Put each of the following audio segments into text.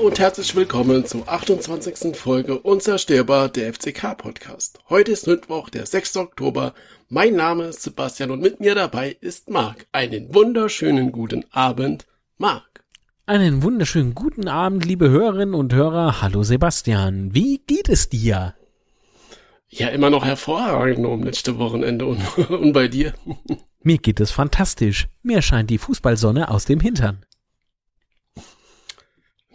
Und herzlich willkommen zur 28. Folge Unzerstörbar der FCK Podcast. Heute ist Mittwoch, der 6. Oktober. Mein Name ist Sebastian und mit mir dabei ist Marc. Einen wunderschönen guten Abend, Marc. Einen wunderschönen guten Abend, liebe Hörerinnen und Hörer. Hallo Sebastian. Wie geht es dir? Ja, immer noch hervorragend um letzte Wochenende und, und bei dir. Mir geht es fantastisch. Mir scheint die Fußballsonne aus dem Hintern.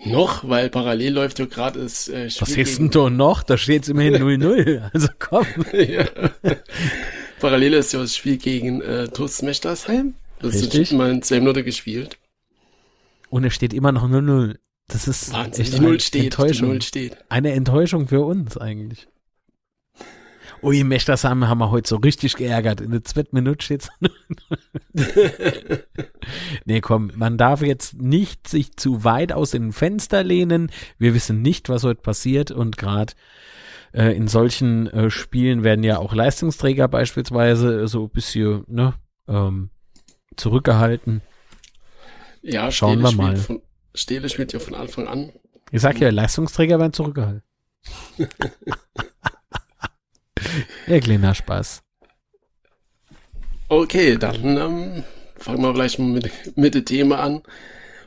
Noch, weil parallel läuft ja gerade das äh, Spiel. Was ist denn da noch? Da steht es immerhin 0-0. Also komm. ja. Parallel ist ja das Spiel gegen äh, TuS Mechtersheim. Das Richtig. ist mal in zwei Minuten gespielt. Und es steht immer noch 0-0. Das ist Wahnsinn, echt die Null steht, Enttäuschung. Die Null steht. Eine Enttäuschung für uns eigentlich. Ui, Mechtersheim haben wir heute so richtig geärgert. In der zweiten Minute steht's. nee, komm, man darf jetzt nicht sich zu weit aus dem Fenster lehnen. Wir wissen nicht, was heute passiert und gerade äh, in solchen äh, Spielen werden ja auch Leistungsträger beispielsweise so ein bisschen ne, ähm, zurückgehalten. Ja, schauen wir mal. Von, Stele spielt ja von Anfang an. Ich sag ja, Leistungsträger werden zurückgehalten. ja, kleiner Spaß. Okay, dann ähm, fangen wir gleich mal mit, mit dem Thema an.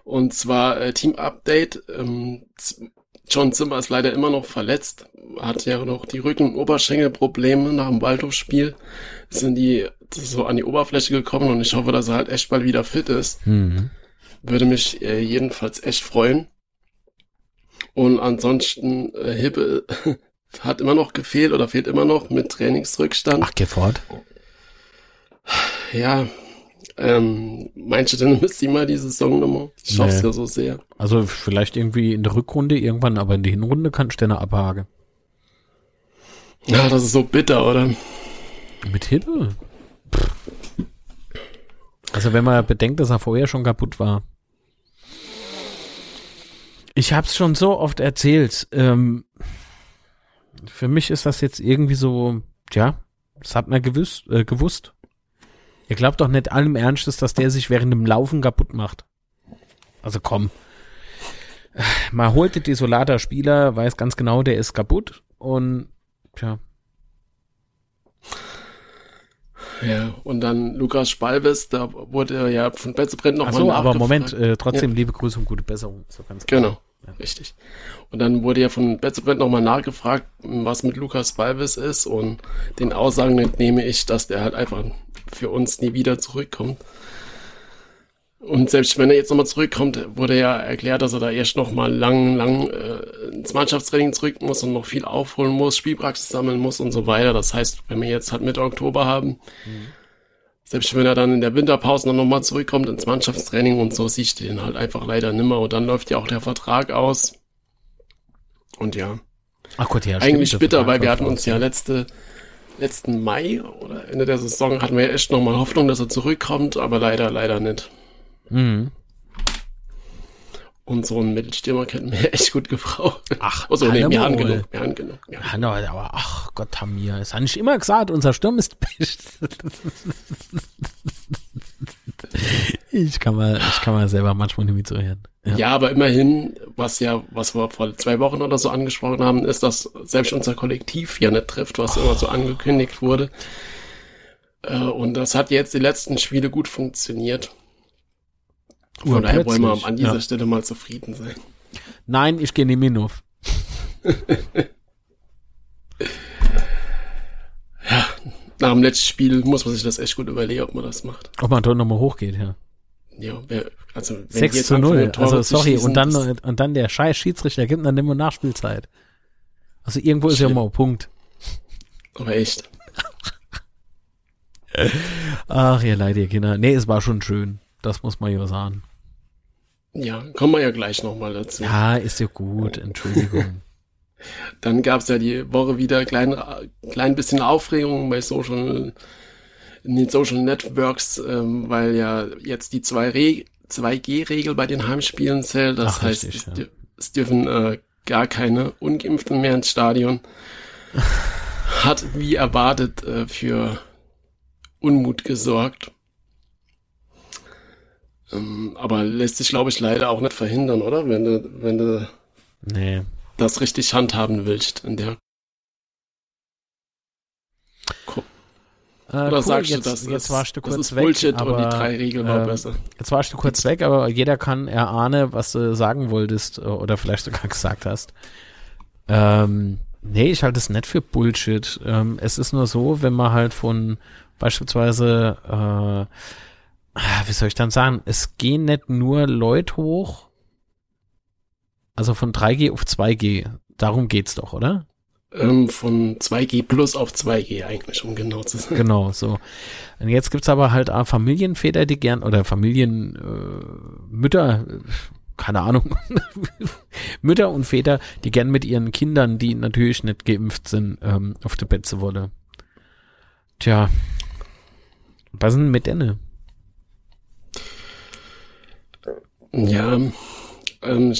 Und zwar äh, Team Update. Ähm, John Zimmer ist leider immer noch verletzt, hat ja noch die Rücken- und Oberschenkelprobleme nach dem Waldhofspiel. Sind die so an die Oberfläche gekommen und ich hoffe, dass er halt echt bald wieder fit ist. Mhm. Würde mich äh, jedenfalls echt freuen. Und ansonsten, äh, Hippe hat immer noch gefehlt oder fehlt immer noch mit Trainingsrückstand. Ach, geh fort. Ja, ähm, meinst du denn, müsste immer die Saison nochmal? Ich hoffe es ja so sehr. Also vielleicht irgendwie in der Rückrunde irgendwann, aber in der Hinrunde kannst du eine abhaken. Ja, das ist so bitter, oder? Mit Hippe? Also wenn man bedenkt, dass er vorher schon kaputt war. Ich hab's schon so oft erzählt. Ähm, für mich ist das jetzt irgendwie so, tja, das hat man gewusst, äh, gewusst. Ihr glaubt doch nicht allem Ernstes, dass der sich während dem Laufen kaputt macht. Also komm. Man holt den desolater Spieler, weiß ganz genau, der ist kaputt und tja. Ja, und dann Lukas Spalves, da wurde er ja von Betzebrand noch Ach so, aber Moment, äh, trotzdem ja. liebe Grüße und gute Besserung. So ganz genau, ja. Richtig. Und dann wurde ja von Betzebrand nochmal nachgefragt, was mit Lukas Spalves ist und den Aussagen entnehme ich, dass der halt einfach für uns nie wieder zurückkommt. Und selbst wenn er jetzt nochmal zurückkommt, wurde ja erklärt, dass er da erst nochmal lang, lang äh, ins Mannschaftstraining zurück muss und noch viel aufholen muss, Spielpraxis sammeln muss und so weiter. Das heißt, wenn wir jetzt halt Mitte Oktober haben, mhm. Selbst wenn er dann in der Winterpause noch nochmal zurückkommt ins Mannschaftstraining und so, siehst du den halt einfach leider nimmer. Und dann läuft ja auch der Vertrag aus. Und ja. Ach Gott, ja, Eigentlich stimmt, bitter, weil wir hatten uns ja letzte, letzten Mai oder Ende der Saison hatten wir ja echt nochmal Hoffnung, dass er zurückkommt, aber leider, leider nicht. Mhm. Und so ein Mittelstürmer könnten wir echt gut gebrauchen. Ach, also, nee, wir haben genug, wir haben genug. Wir haben ja, genug. aber ach Gott, haben wir. Es hat nicht immer gesagt, unser Sturm ist Ich kann mal, ich kann mal selber manchmal nicht mitzureden. Ja. ja, aber immerhin, was ja, was wir vor zwei Wochen oder so angesprochen haben, ist, dass selbst unser Kollektiv ja nicht trifft, was oh. immer so angekündigt wurde. Äh, und das hat jetzt die letzten Spiele gut funktioniert. Von daher wollen wir an dieser ja. Stelle mal zufrieden sein. Nein, ich gehe nicht mehr ja, nach dem letzten Spiel muss man sich das echt gut überlegen, ob man das macht. Ob man dort nochmal hochgeht, ja. Ja, also wenn 6 zu 0, also sorry, und dann, und dann der scheiß Schiedsrichter gibt dann immer Nachspielzeit. Also irgendwo ist ja mal ein Punkt. Aber echt. Ach, ihr Leid, ihr Kinder. Nee, es war schon schön. Das muss man ja sagen. Ja, kommen wir ja gleich nochmal dazu. Ja, ist ja gut, Entschuldigung. Dann gab es ja die Woche wieder klein, klein bisschen Aufregung bei Social, in den Social Networks, ähm, weil ja jetzt die 2G-Regel bei den Heimspielen zählt. Das Ach, heißt, richtig, es, ja. es, dürfen äh, gar keine Ungeimpften mehr ins Stadion. Hat wie erwartet äh, für Unmut gesorgt. Ähm, aber lässt sich, glaube ich, leider auch nicht verhindern, oder? Wenn du, wenn du Nee. das richtig handhaben willst in der. Ko- Äh, Oder cool, sagst jetzt, du, das jetzt ist, warst du das kurz ist weg, Bullshit aber, und die drei Regeln ähm, besser. Jetzt warst du kurz weg, aber jeder kann erahnen, was du sagen wolltest äh, oder vielleicht sogar gesagt hast. Ähm, nee, ich halte es nicht für Bullshit. Ähm, es ist nur so, wenn man halt von beispielsweise, äh, wie soll ich dann sagen, es gehen nicht nur Leute hoch, also von 3G auf 2G. Darum geht's doch, oder? Ähm, von 2G plus auf 2G eigentlich, um genau zu sein. Genau, so. Und jetzt gibt's aber halt auch Familienväter, die gern, oder Familienmütter, äh, keine Ahnung, Mütter und Väter, die gern mit ihren Kindern, die natürlich nicht geimpft sind, ähm, auf die Betze wolle. Tja, was denn mit denen? Ja, ähm,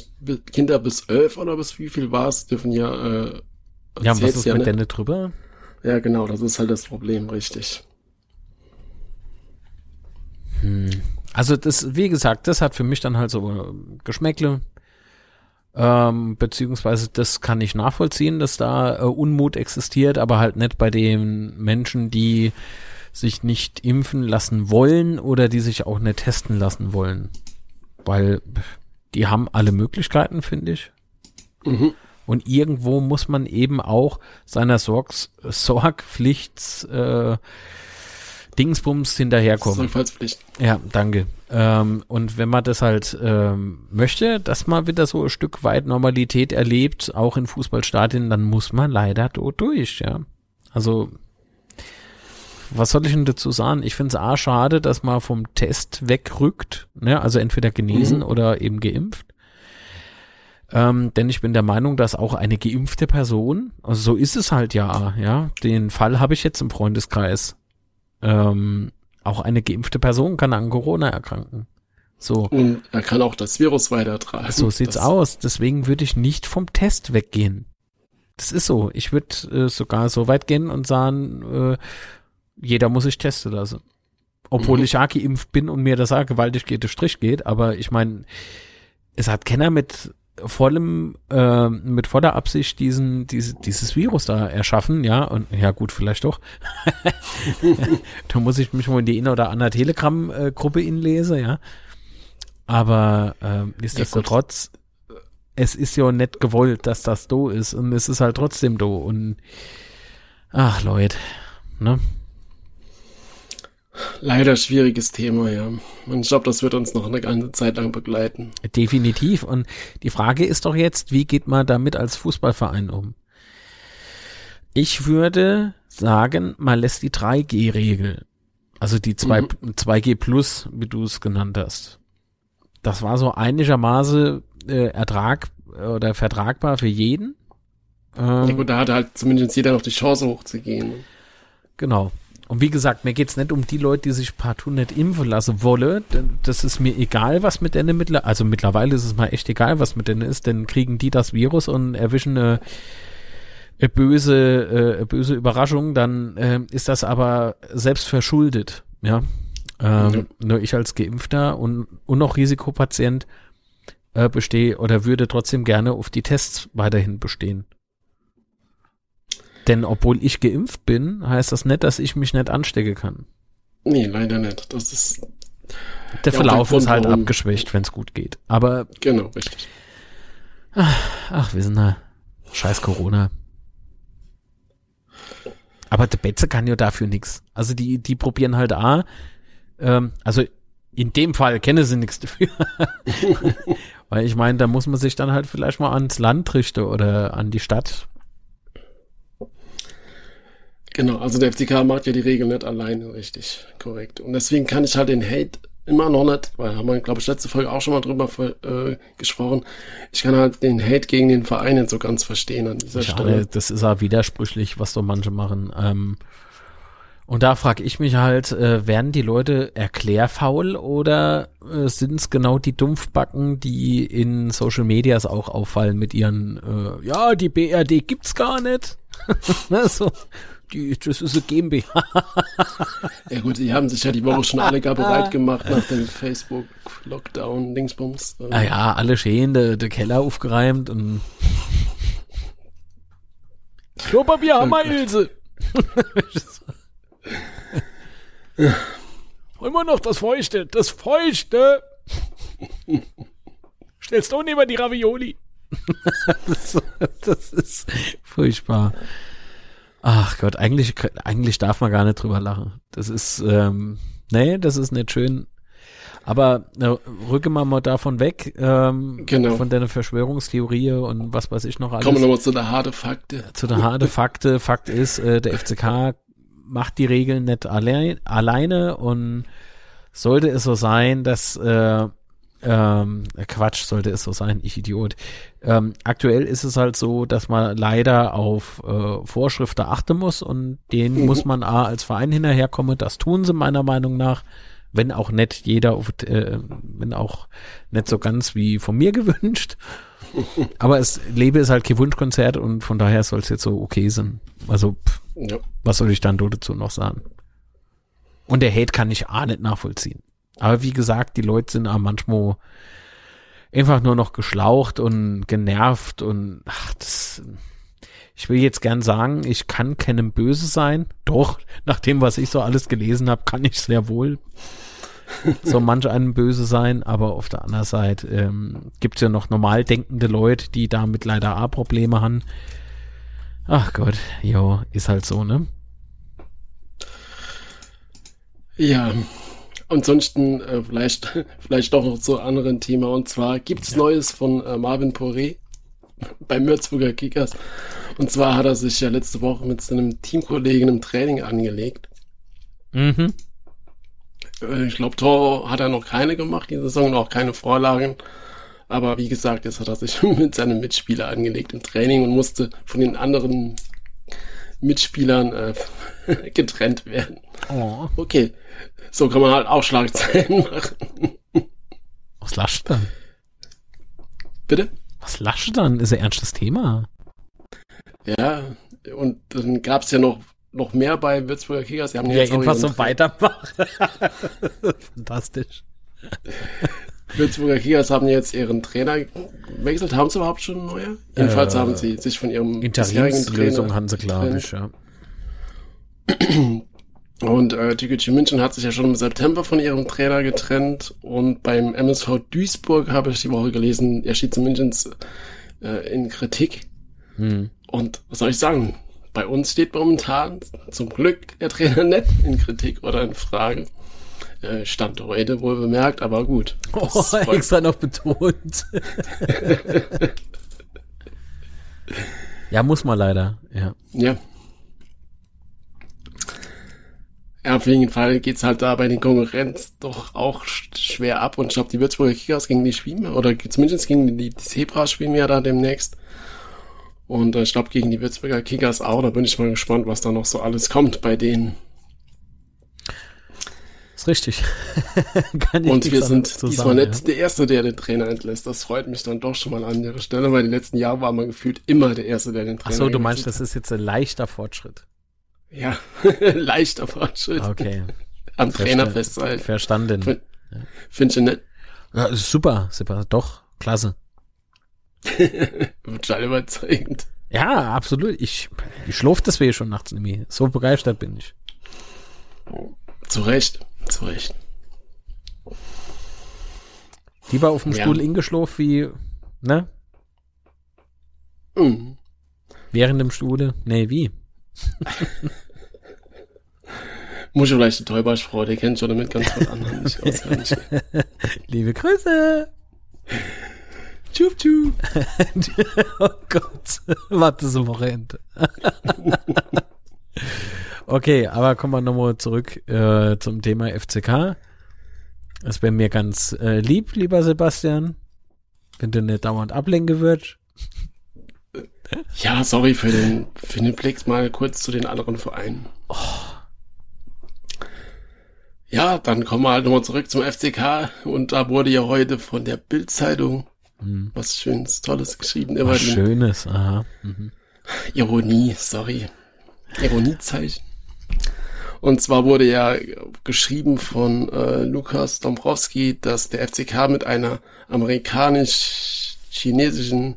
Kinder bis elf oder bis wie viel war es, dürfen ja, äh, Ja, was ist ja mit nicht. denen drüber? Ja, genau, das ist halt das Problem, richtig. Also das, wie gesagt, das hat für mich dann halt so äh, Geschmäckle. Ähm, beziehungsweise das kann ich nachvollziehen, dass da äh, Unmut existiert, aber halt nicht bei den Menschen, die sich nicht impfen lassen wollen oder die sich auch nicht testen lassen wollen. Weil die haben alle Möglichkeiten, finde ich. Mhm. Und irgendwo muss man eben auch seiner Sorgs Sorgpflichts äh, Dingsbums hinterherkommen. Sorgfaltspflicht. Ja, danke. Ähm, und wenn man das halt ähm, möchte, dass man wieder so ein Stück weit Normalität erlebt, auch in Fußballstadien, dann muss man leider dort durch, ja. Also, was soll ich denn dazu sagen? Ich finde es A schade, dass man vom Test wegrückt, ne? also entweder genesen Mhm. oder eben geimpft. Ähm, denn ich bin der Meinung, dass auch eine geimpfte Person, also so ist es halt ja, ja, den Fall habe ich jetzt im Freundeskreis. Ähm, auch eine geimpfte Person kann an Corona erkranken. So, Und er kann auch das Virus weitertragen. so sieht's das, aus. Deswegen würde ich nicht vom Test weggehen. Das ist so. Ich würde äh, sogar so weit gehen und sagen, äh, jeder muss sich testen lassen. Obwohl Mhm. ich ja geimpft bin und mir das auch gewaltig geht, der Strich geht. Aber ich meine, es hat keiner mit vollem, äh, mit voller Absicht diesen, diese, dieses Virus da erschaffen, ja. Und ja gut, vielleicht doch. da muss ich mich mal in die eine oder andere Telegram-Gruppe inlesen, ja. Aber ähm, nichtsdestotrotz, es ist ja nicht gewollt, dass das do ist und es ist halt trotzdem do und ach Leute, ne? Leider schwieriges Thema, ja. Und ich glaube, das wird uns noch eine ganze Zeit lang begleiten. Definitiv. Und die Frage ist doch jetzt, wie geht man damit als Fußballverein um? Ich würde sagen, man lässt die 3G-Regel, also die 2, Mhm. 2G Plus, wie du es genannt hast. Das war so einigermaßen äh, Ertrag äh, oder vertragbar für jeden. Ja Ähm, gut, da hat halt zumindest jeder noch die Chance hochzugehen. Genau. Und wie gesagt, mir geht's nicht um die Leute, die sich partout nicht impfen lassen wollen. Denn Das ist mir egal, was mit denen mittlerweile, also mittlerweile ist es mal echt egal, was mit denen ist, denn kriegen die das Virus und erwischen eine, eine böse, äh, böse Überraschung, dann ähm, ist das aber selbst verschuldet, ja. Ähm, Ja. Nur ich als Geimpfter und, und noch Risikopatient äh, bestehe oder würde trotzdem gerne auf die Tests weiterhin bestehen. Denn obwohl ich geimpft bin, heißt das nicht, dass ich mich nicht anstecken kann. Nee, leider nicht. Das ist, Der Ja, Verlauf ist halt warum- abgeschwächt, wenn es gut geht. Aber, genau, richtig. ach, wir sind da. Scheiß Corona. Aber der Betze kann ja dafür nix. Also die, die probieren halt A, ähm, also in dem Fall kennen sie nichts dafür. Weil ich meine, da muss man sich dann halt vielleicht mal ans Land richten oder an die Stadt. Genau, also der FCK macht ja die Regeln nicht alleine richtig, korrekt. Und deswegen kann ich halt den Hate immer noch nicht, weil haben wir, glaube ich, letzte Folge auch schon mal drüber äh, gesprochen. Ich kann halt den Hate gegen den Verein nicht so ganz verstehen an dieser Schade, Stelle. das ist ja widersprüchlich, was so manche machen. Ähm, und da frage ich mich halt, äh, werden die Leute erklärfaul oder äh, sind es genau die Dumpfbacken, die in Social Medias auch auffallen mit ihren, äh, ja, die BRD gibt's gar nicht. so, die, das ist eine GmbH. ja gut, die haben sich ja die Woche schon alle gar bereit gemacht nach dem Facebook-Lockdown, Dingsbums. Naja, alle schön, der, der Keller aufgeräumt und Klopapier haben wir, Ilse. Immer noch das Feuchte, das Feuchte. Stellst du neben die Ravioli. das, das, ist furchtbar. Ach Gott, eigentlich, eigentlich darf man gar nicht drüber lachen. Das ist, ähm, nee, das ist nicht schön. Aber äh, rücke mal mal davon weg, ähm, genau. von deiner Verschwörungstheorie und was weiß ich noch alles. Kommen wir nochmal zu der harte Fakte. Zu der harte Fakte. Fakt ist, äh, der FCK macht die Regeln nicht allein, alleine und sollte es so sein, dass äh, ähm, Quatsch, sollte es so sein, ich Idiot. Ähm, aktuell ist es halt so, dass man leider auf äh, Vorschriften achten muss und denen mhm. muss man A als Verein hinterherkommen. Das tun sie meiner Meinung nach, wenn auch nicht jeder, auf, äh, wenn auch nicht so ganz wie von mir gewünscht. Aber es Lebe ist halt kein Wunschkonzert und von daher soll es jetzt so okay sein. Also, pff, ja. was soll ich dann dazu noch sagen? Und der Hate kann ich A nicht nachvollziehen. Aber wie gesagt, die Leute sind auch manchmal einfach nur noch geschlaucht und genervt und ach, das, ich will jetzt gern sagen, ich kann keinem böse sein. Doch, nach dem, was ich so alles gelesen habe, kann ich sehr wohl so manch einem böse sein, aber auf der anderen Seite ähm, gibt es ja noch normal denkende Leute, die damit leider auch Probleme haben. Ach Gott, jo, ist halt so, ne? Ja, Ansonsten äh, vielleicht, vielleicht doch noch zu anderen Thema. Und zwar gibt's ja. Neues von äh, Marvin Poré beim Würzburger Kickers. Und zwar hat er sich ja letzte Woche mit seinem Teamkollegen im Training angelegt. Mhm. Äh, ich glaube, Tor hat er noch keine gemacht, diese Saison, noch keine Vorlagen. Aber wie gesagt, jetzt hat er sich mit seinem Mitspieler angelegt im Training und musste von den anderen Mitspielern äh, getrennt werden. Oh. Okay, so kann man halt auch Schlagzeilen machen. Was lascht dann? Bitte? Was lascht dann? Ist ein ernstes Thema. Ja, und dann gab es ja noch, noch mehr bei Würzburger Kickers. Sie haben ja, jetzt irgendwas so weitermachen. Fantastisch. Würzburger Kickers haben jetzt ihren Trainer gewechselt. Haben sie überhaupt schon neuen? Jedenfalls äh, haben sie sich von ihrem bisherigen Trainer haben sie, glaube ich, ja. Und äh, TKG München hat sich ja schon im September von ihrem Trainer getrennt und beim MSV Duisburg habe ich die Woche gelesen, er steht zu Münchens äh, in Kritik. Hm. Und was soll ich sagen? Bei uns steht momentan zum Glück der Trainer nicht in Kritik oder in Frage. Äh, Stand heute wohl bemerkt, aber gut. Oh, extra noch betont. ja, muss man leider, ja. Ja. Ja, auf jeden Fall geht's halt da bei den Konkurrenz doch auch schwer ab. Und ich glaube, die Würzburger Kickers gegen die spielen, oder zumindest gegen die, die Zebras spielen wir ja da demnächst. Und äh, ich glaube, gegen die Würzburger Kickers auch. Da bin ich mal gespannt, was da noch so alles kommt bei denen. Ist richtig. und wir sind so diesmal nicht ja. der Erste, der den Trainer entlässt. Das freut mich dann doch schon mal an ihrer Stelle, weil die letzten Jahre war man gefühlt immer der Erste, der den Trainer Ach so, du meinst, das ist jetzt ein leichter Fortschritt. Ja, leichter Fortschritt. Okay. Am Trainer festzuhalten. Verstanden. F ja. Findest du nicht? Ja, super, super, doch, klasse. Wird schon überzeugend. Ja, absolut. Ich, ich schlaf deswegen schon nachts in mir. So begeistert bin ich. Zu Recht, zu Recht. Lieber auf dem ja. Stuhl ingeschlafen wie, ne? Mhm. Während dem Stuhle? Nee, wie? Muss ich vielleicht die Täubersfrau, die kennt schon damit ganz was anderes nicht Liebe Grüße! Tschub, tschub. oh Gott, warte so Wochenende. okay, aber kommen wir nochmal zurück äh, zum Thema FCK. Es wäre mir ganz äh, lieb, lieber Sebastian, wenn du nicht dauernd ablenken würdest. Ja, sorry für den, für den Blick mal kurz zu den anderen Vereinen. Oh. Ja, dann kommen wir halt nochmal zurück zum FCK und da wurde ja heute von der Bildzeitung hm. was Schönes, Tolles geschrieben. Was Schönes, aha. Mhm. Ironie, sorry. Ironiezeichen. Und zwar wurde ja geschrieben von äh, Lukas Dombrowski, dass der FCK mit einer amerikanisch-chinesischen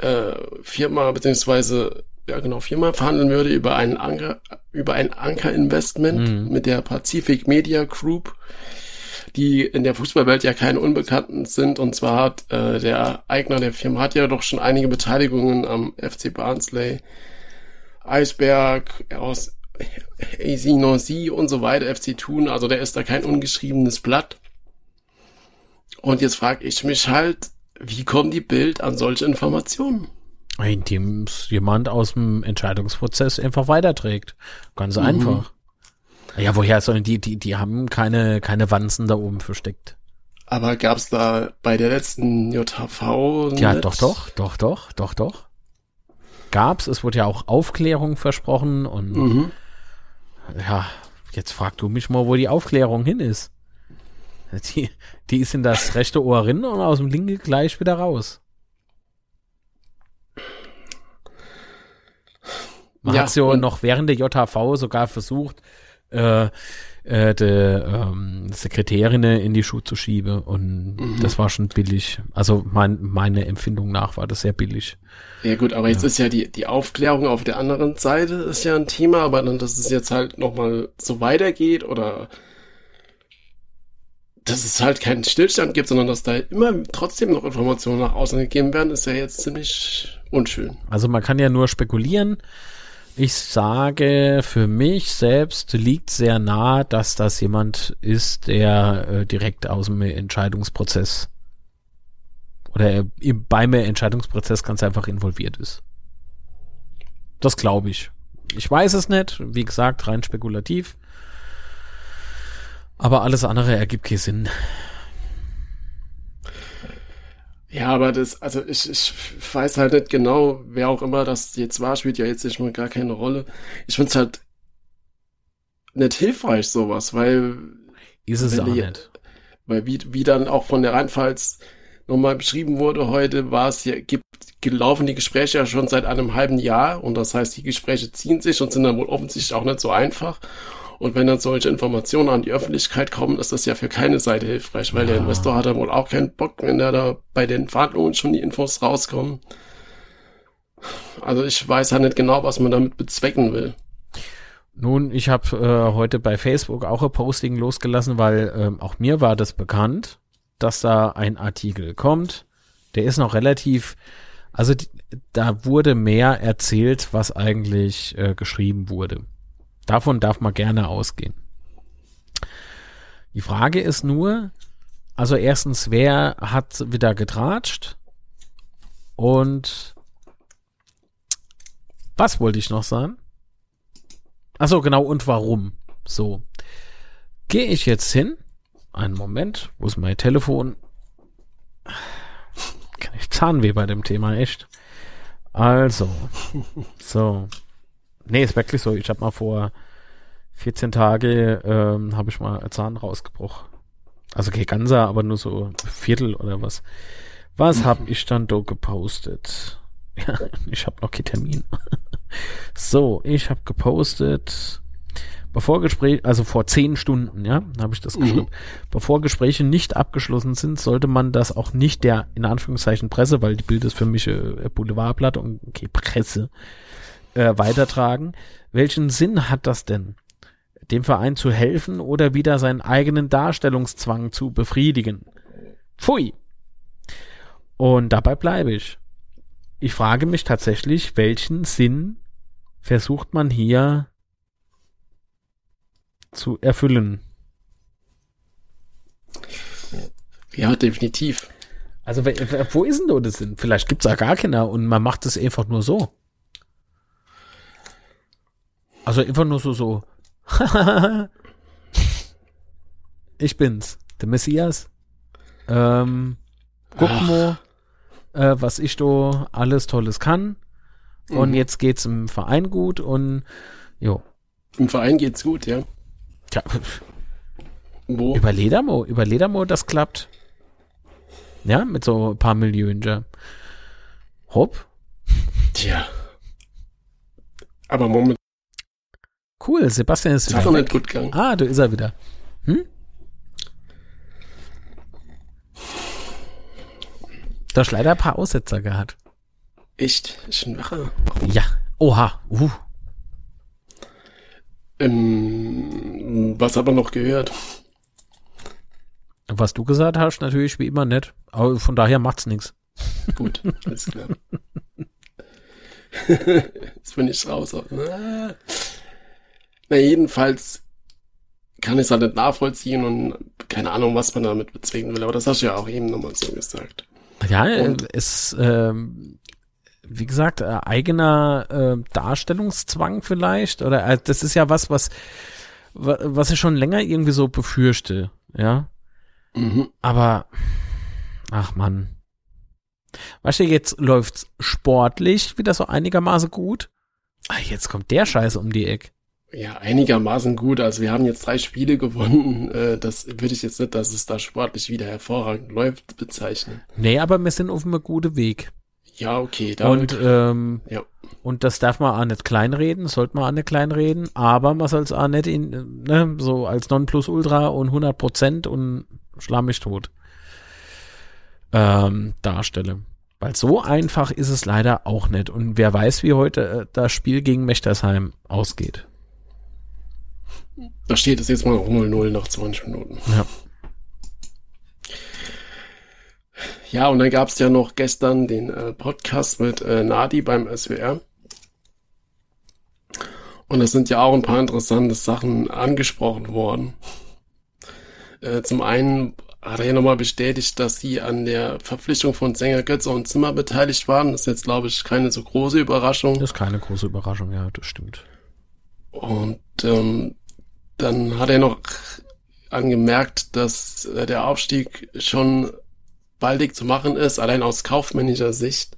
äh, Firma beziehungsweise ja genau Firma verhandeln würde über einen Anker über ein Anker-Investment mhm. mit der Pacific Media Group, die in der Fußballwelt ja keine Unbekannten sind. Und zwar hat äh, der Eigner der Firma hat ja doch schon einige Beteiligungen am FC Barnsley, Eisberg, aus AC Nancy und so weiter, FC Thun, also der ist da kein ungeschriebenes Blatt. Und jetzt frage ich mich halt, wie kommt die Bild an solche Informationen? Indem es jemand aus dem Entscheidungsprozess einfach weiterträgt. Ganz mhm. einfach. Ja, woher sollen die, die, die haben keine, keine Wanzen da oben versteckt. Aber gab's da bei der letzten JHV? Ja, doch, doch, doch, doch, doch, doch. Gab's. Es wurde ja auch Aufklärung versprochen und mhm. ja, jetzt frag du mich mal, wo die Aufklärung hin ist. Die, die ist in das rechte Ohr rein und aus dem linken gleich wieder raus. Man ja, hat so noch während der JHV sogar versucht, äh, äh, die ähm, Sekretärin in die Schuhe zu schieben und mhm. das war schon billig. Also mein, meine Empfindung nach war das sehr billig. Ja gut, aber jetzt ja. ist ja die, die Aufklärung auf der anderen Seite ist ja ein Thema, aber dann, dass es jetzt halt nochmal so weitergeht oder dass es halt keinen Stillstand gibt, sondern dass da immer trotzdem noch Informationen nach außen gegeben werden, ist ja jetzt ziemlich unschön. Also man kann ja nur spekulieren. Ich sage, für mich selbst liegt sehr nah, dass das jemand ist, der äh, direkt aus dem Entscheidungsprozess oder beim Entscheidungsprozess ganz einfach involviert ist. Das glaube ich. Ich weiß es nicht, wie gesagt, rein spekulativ. Aber alles andere ergibt keinen Sinn. Ja, aber das, also ich, ich weiß halt nicht genau, wer auch immer das jetzt war, spielt ja jetzt nicht mal gar keine Rolle. Ich find's halt nicht hilfreich, sowas, weil. Ist es auch die, nicht. Weil wie, wie dann auch von der Rheinpfalz nochmal beschrieben wurde heute, war es ja, gibt, gelaufen die Gespräche ja schon seit einem halben Jahr und das heißt, die Gespräche ziehen sich und sind dann wohl offensichtlich auch nicht so einfach. Und wenn dann solche Informationen an die Öffentlichkeit kommen, ist das ja für keine Seite hilfreich, weil ja. der Investor hat dann wohl auch keinen Bock, wenn da, da bei den Verhandlungen schon die Infos rauskommen. Also ich weiß ja nicht genau, was man damit bezwecken will. Nun, ich habe äh, heute bei Facebook auch ein Posting losgelassen, weil ähm, auch mir war das bekannt, dass da ein Artikel kommt. Der ist noch relativ, also die, da wurde mehr erzählt, was eigentlich äh, geschrieben wurde. Davon darf man gerne ausgehen. Die Frage ist nur, also erstens, wer hat wieder getratscht? Und was wollte ich noch sagen? Achso, genau, und warum? So. Gehe ich jetzt hin? Einen Moment, wo ist mein Telefon? Kann ich Zahnweh bei dem Thema, echt? Also, so. Nee, ist wirklich so. Ich habe mal vor 14 Tage ähm, habe ich mal Zahn rausgebrochen. Also kein ganzer, aber nur so Viertel oder was. Was mhm. habe ich dann da gepostet? Ja, ich habe noch keinen Termin. so, ich habe gepostet, bevor Gespräche, also vor zehn Stunden, ja, habe ich das mhm. geschrieben. Bevor Gespräche nicht abgeschlossen sind, sollte man das auch nicht der, in Anführungszeichen, Presse, weil die Bild ist für mich äh, Boulevardblatt und okay, Presse, äh, weitertragen. Welchen Sinn hat das denn? Dem Verein zu helfen oder wieder seinen eigenen Darstellungszwang zu befriedigen? Pfui! Und dabei bleibe ich. Ich frage mich tatsächlich, welchen Sinn versucht man hier zu erfüllen? Ja, definitiv. Also, wo ist denn da das Sinn? Vielleicht gibt's da gar keiner und man macht es einfach nur so. Also einfach nur so, so. ich bin's, der Messias. Ähm, guck mal, äh, was ich da alles Tolles kann. Und mhm. jetzt geht's im Verein gut und jo. Im Verein geht's gut, ja. Tja. Wo? Über Ledermo, über Ledermo, das klappt. Ja, mit so ein paar Millionen. Ja. Hopp. Tja. Aber momentan Cool, Sebastian ist ist wieder nicht gut gegangen. Ah, da ist er wieder. Hm? Du hast leider ein paar Aussetzer gehabt. Echt? Ist schon wache. Ja. Oha. Uh. Ähm, was aber noch gehört? Was du gesagt hast, natürlich wie immer nett. Aber von daher macht's nichts. Gut, alles klar. Jetzt bin ich raus. Na, na, jedenfalls kann ich es halt nicht nachvollziehen und keine Ahnung, was man damit bezwecken will. Aber das hast du ja auch eben nochmal so gesagt. Ja, Und- es, ähm, wie gesagt, äh, eigener äh, Darstellungszwang vielleicht. Oder äh, das ist ja was, was, wa- was ich schon länger irgendwie so befürchte. Ja. Mhm. Aber, ach man. Weißt du, jetzt läuft's sportlich wieder so einigermaßen gut. Ah, jetzt kommt der Scheiß um die Ecke. Ja, einigermaßen gut. Also wir haben jetzt drei Spiele gewonnen. Äh, das würde ich jetzt nicht, dass es da sportlich wieder hervorragend läuft, bezeichnen. Nee, aber wir sind auf einem guten Weg. Ja, okay. Da Und, ähm, ja. und das darf man auch nicht kleinreden, sollte man auch nicht kleinreden, aber man soll es auch nicht in, ne, so als Nonplusultra und 100 Prozent und schlag mich tot ähm, darstelle. Weil so einfach ist es leider auch nicht. Und wer weiß, wie heute äh, das Spiel gegen Mechtersheim ausgeht. Da steht es jetzt mal 0-0 nach 20 Minuten. Ja. Ja, und dann gab es ja noch gestern den äh, Podcast mit äh, Nadi beim SWR. Und es sind ja auch ein paar interessante Sachen angesprochen worden. Äh, zum einen hat er ja nochmal bestätigt, dass sie an der Verpflichtung von Sänger Götze und Zimmer beteiligt waren. Das ist jetzt, glaube ich, keine so große Überraschung. Das ist keine große Überraschung, ja, das stimmt. Und ähm, dann hat er noch angemerkt, dass äh, der Aufstieg schon baldig zu machen ist, allein aus kaufmännischer Sicht.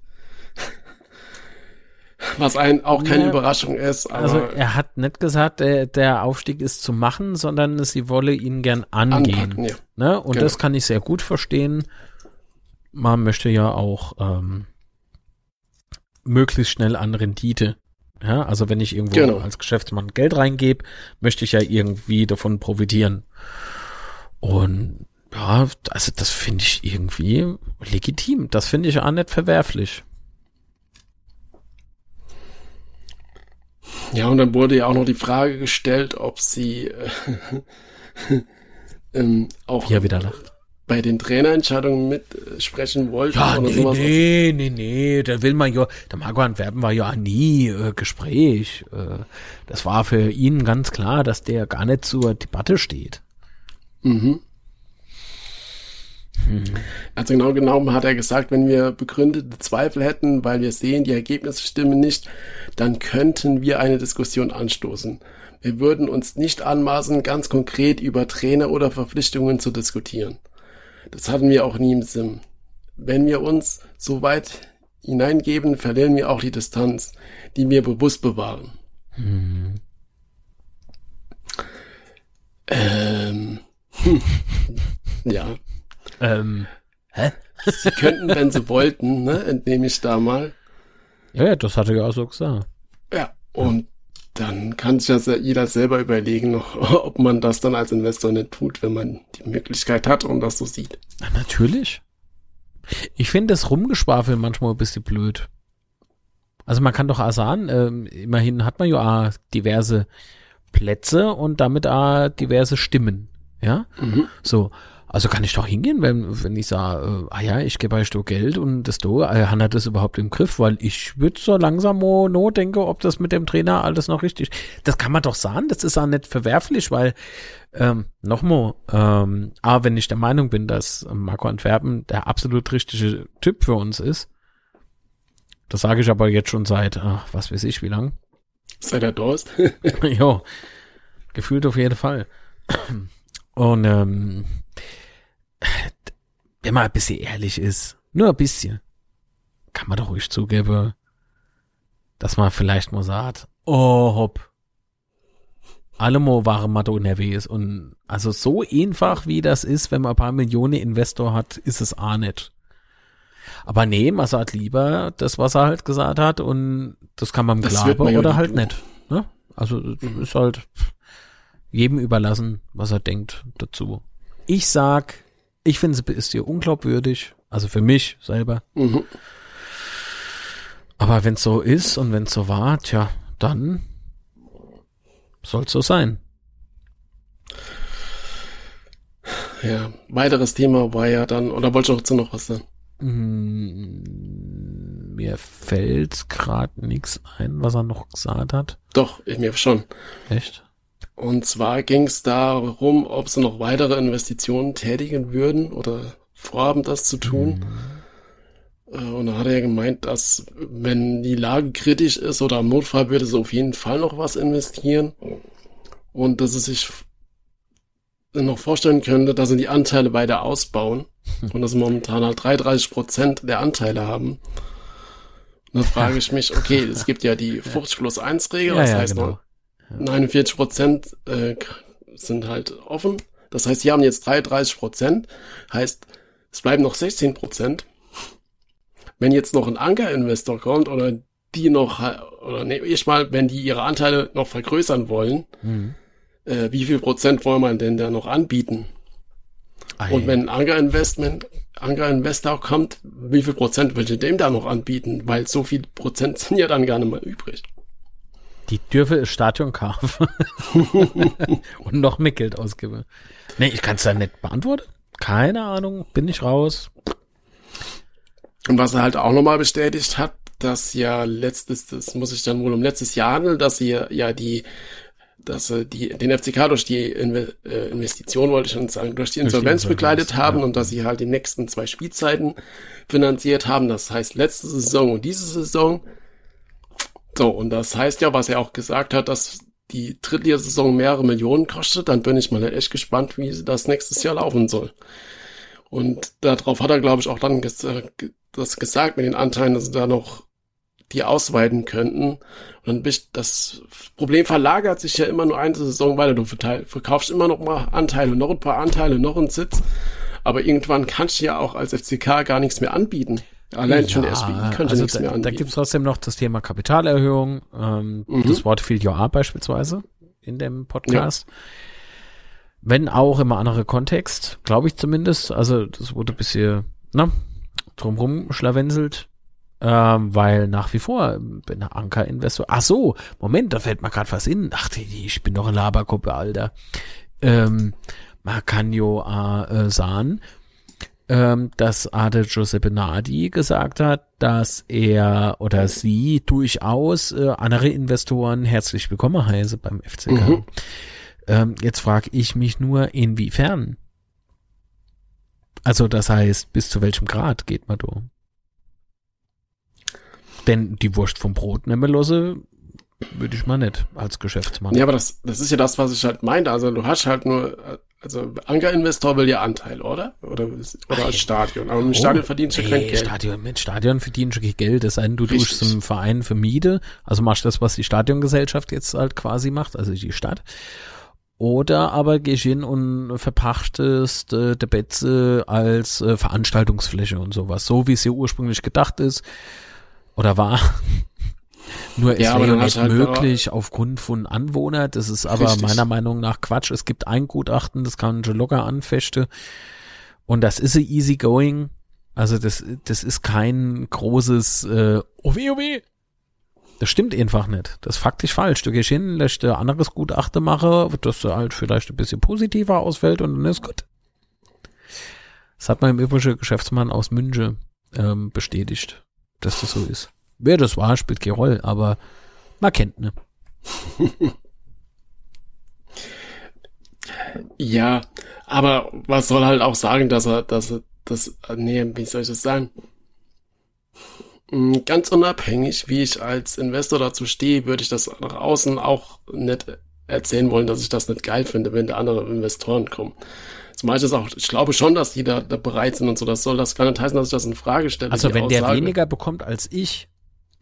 Was ein, auch keine Ja. Überraschung ist, Also er hat nicht gesagt, der, der Aufstieg ist zu machen, sondern sie wolle ihn gern angehen. anpacken, ja. Ne? Und Genau. das kann ich sehr gut verstehen. Man möchte ja auch ähm, möglichst schnell an Rendite. Ja, also wenn ich irgendwo Genau. als Geschäftsmann Geld reingebe, möchte ich ja irgendwie davon profitieren. Und ja, also das finde ich irgendwie legitim. Das finde ich auch nicht verwerflich. Ja, und dann wurde ja auch noch die Frage gestellt, ob sie äh, ähm, auch Hier wieder lacht. Bei den Trainerentscheidungen mitsprechen wollten Ja, oder nee, sowas. nee, nee, nee, da will man ja, der Marco Antwerpen war ja nie äh, Gespräch. Äh, das war für ihn ganz klar, dass der gar nicht zur Debatte steht. Mhm. Also genau genommen hat er gesagt, wenn wir begründete Zweifel hätten, weil wir sehen, die Ergebnisse stimmen nicht, dann könnten wir eine Diskussion anstoßen. Wir würden uns nicht anmaßen, ganz konkret über Trainer oder Verpflichtungen zu diskutieren. Das hatten wir auch nie im Sinn. Wenn wir uns so weit hineingeben, verlieren wir auch die Distanz, die wir bewusst bewahren. Ähm, ja. Ähm, hä? Sie könnten, wenn sie wollten, ne, entnehme ich da mal. Ja, ja, das hatte er auch so gesagt. Ja, und dann kann sich ja jeder selber überlegen, ob man das dann als Investor nicht tut, wenn man die Möglichkeit hat und das so sieht. Na, natürlich. Ich finde das Rumgeschwafel manchmal ein bisschen blöd. Also man kann doch auch sagen, ähm, immerhin hat man ja auch diverse Plätze und damit auch diverse Stimmen. Ja, Mhm. so. Also kann ich doch hingehen, wenn, wenn ich sage, äh, ah ja, ich gebe euch doch Geld und das do, äh, hat er das überhaupt im Griff, weil ich würde so langsam mo no denke, ob das mit dem Trainer alles noch richtig. Das kann man doch sagen, das ist auch nicht verwerflich, weil ähm, nochmal, ähm, aber wenn ich der Meinung bin, dass Marco Antwerpen der absolut richtige Typ für uns ist, das sage ich aber jetzt schon seit, ach, was weiß ich, wie lang? Seit er da ist. jo, gefühlt auf jeden Fall. Und ähm, wenn man ein bisschen ehrlich ist, nur ein bisschen, kann man doch ruhig zugeben, dass man vielleicht mal sagt, oh hopp, alle mal waren mal da unterwegs und also so einfach wie das ist, wenn man ein paar Millionen Investor hat, ist es auch nicht. Aber nee, man sagt lieber das, was er halt gesagt hat und das kann man Das glauben man ja oder nicht halt nicht. Ne? Also das ist halt jedem überlassen, was er denkt dazu. Ich sag, ich finde es ist dir unglaubwürdig, also für mich selber. Mhm. Aber wenn es so ist und wenn es so war, tja, dann soll so sein. Ja, weiteres Thema war ja dann, oder wolltest du dazu noch was sagen? Mm, Mir fällt gerade nichts ein, was er noch gesagt hat. Doch, ich mir schon. Echt? Und zwar ging es darum, ob sie noch weitere Investitionen tätigen würden oder vorhaben, das zu tun. Äh, Und da hat er gemeint, dass wenn die Lage kritisch ist oder im Notfall würde sie auf jeden Fall noch was investieren. Und dass es sich noch vorstellen könnte, dass sie die Anteile weiter ausbauen. Und dass sie momentan halt 33 Prozent der Anteile haben. Und dann frage ich mich, okay, es gibt ja die 50 plus 1 Regel, das heißt genau. 49 Prozent äh, sind halt offen. Das heißt, sie haben jetzt 33 Prozent. Heißt, es bleiben noch 16 Prozent. Wenn jetzt noch ein Anker-Investor kommt oder die noch, oder nee, ich mal, wenn die ihre Anteile noch vergrößern wollen, Mhm. äh, wie viel Prozent wollen man denn da noch anbieten? Und wenn ein Anker-Investment, Anker-Investor kommt, wie viel Prozent will ich dem da noch anbieten? Weil so viel Prozent sind ja dann gar nicht mehr übrig. Die dürfe das Stadion kaufen und noch mehr Geld ausgeben. Nee, ich kann es da nicht beantworten. Keine Ahnung, bin ich raus. Und was er halt auch nochmal bestätigt hat, dass ja letztes, das muss ich dann wohl um letztes Jahr handeln, dass sie ja die, dass sie die, den FCK durch die Inve äh, Investition, wollte ich schon sagen, durch die Durch die Insolvenz Insolvenz, begleitet haben ja. und dass sie halt die nächsten zwei Spielzeiten finanziert haben. Das heißt letzte Saison und diese Saison. So, und das heißt ja, was er auch gesagt hat, dass die Drittliga-Saison mehrere Millionen kostet, dann bin ich mal echt gespannt, wie das nächstes Jahr laufen soll. Und darauf hat er, glaube ich, auch dann ges äh, das gesagt mit den Anteilen, dass sie da noch die ausweiten könnten. Und dann bist das Problem verlagert sich ja immer nur eine Saison weiter. Du verkaufst immer noch mal Anteile, noch ein paar Anteile, noch einen Sitz. Aber irgendwann kannst du ja auch als FCK gar nichts mehr anbieten. Allein schon der SBI könnte also nichts da, mehr da anbieten. gibt es trotzdem noch das Thema Kapitalerhöhung. Ähm, Mhm. Das Wort fiel ja beispielsweise in dem Podcast. Wenn auch immer anderer Kontext, glaube ich zumindest. Also das wurde ein bisschen ne, drumrum schlawenzelt. Ähm, weil nach wie vor bin Anker-Investor. Ach so, Moment, da fällt mir gerade was in. Ach, ich bin doch ein Labergruppe, Alter. Ähm, man kann ja äh, sagen, ähm, dass Ade Giuseppe Nardi gesagt hat, dass er oder sie durchaus äh, andere Investoren herzlich willkommen heiße beim FCK. Mhm. Ähm, jetzt frage ich mich nur, inwiefern? Also das heißt, bis zu welchem Grad geht man da? Denn die Wurst vom Brot nehmen losse, würde ich mal nicht als Geschäftsmann. Ja, aber das, das ist ja das, was ich halt meinte. Also du hast halt nur, äh, also Anker-Investor will ja Anteil, oder? Oder, oder als Stadion. Aber im Stadion verdienst du kein nee, Geld. Stadion, mit Stadion verdienst du kein Geld, es sei denn, du Richtig. tust zum Verein für Miete, also machst das, was die Stadiongesellschaft jetzt halt quasi macht, also die Stadt. Oder aber gehst hin und verpachtest äh, der Betze als äh, Veranstaltungsfläche und sowas, so wie es ja ursprünglich gedacht ist oder war. Nur Ja, aber wäre ja dann nicht halt möglich aufgrund von Anwohner. Das ist aber Richtig. meiner Meinung nach Quatsch. Es gibt ein Gutachten, das kann schon locker anfechten. Und das ist easy going. Also das, das ist kein großes äh, Owi, Owi. Das stimmt einfach nicht. Das ist faktisch falsch. Du gehst hin, lässt ein anderes Gutachten machen, das du halt vielleicht ein bisschen positiver ausfällt und dann ist gut. Das hat mein übriger Geschäftsmann aus München ähm, bestätigt, dass das so ist. Wer das war, spielt keine Rolle, aber man kennt ne. Ja, aber was soll halt auch sagen, dass er, dass er, das, nee, wie soll ich das sagen? Mm, Ganz unabhängig, wie ich als Investor dazu stehe, würde ich das nach außen auch nicht erzählen wollen, dass ich das nicht geil finde, wenn da andere Investoren kommen. Zumal ich das auch, ich glaube schon, dass die da, da bereit sind und so. Das soll das gar nicht heißen, dass ich das in Frage stelle. Also wenn der Aussage. weniger bekommt als ich,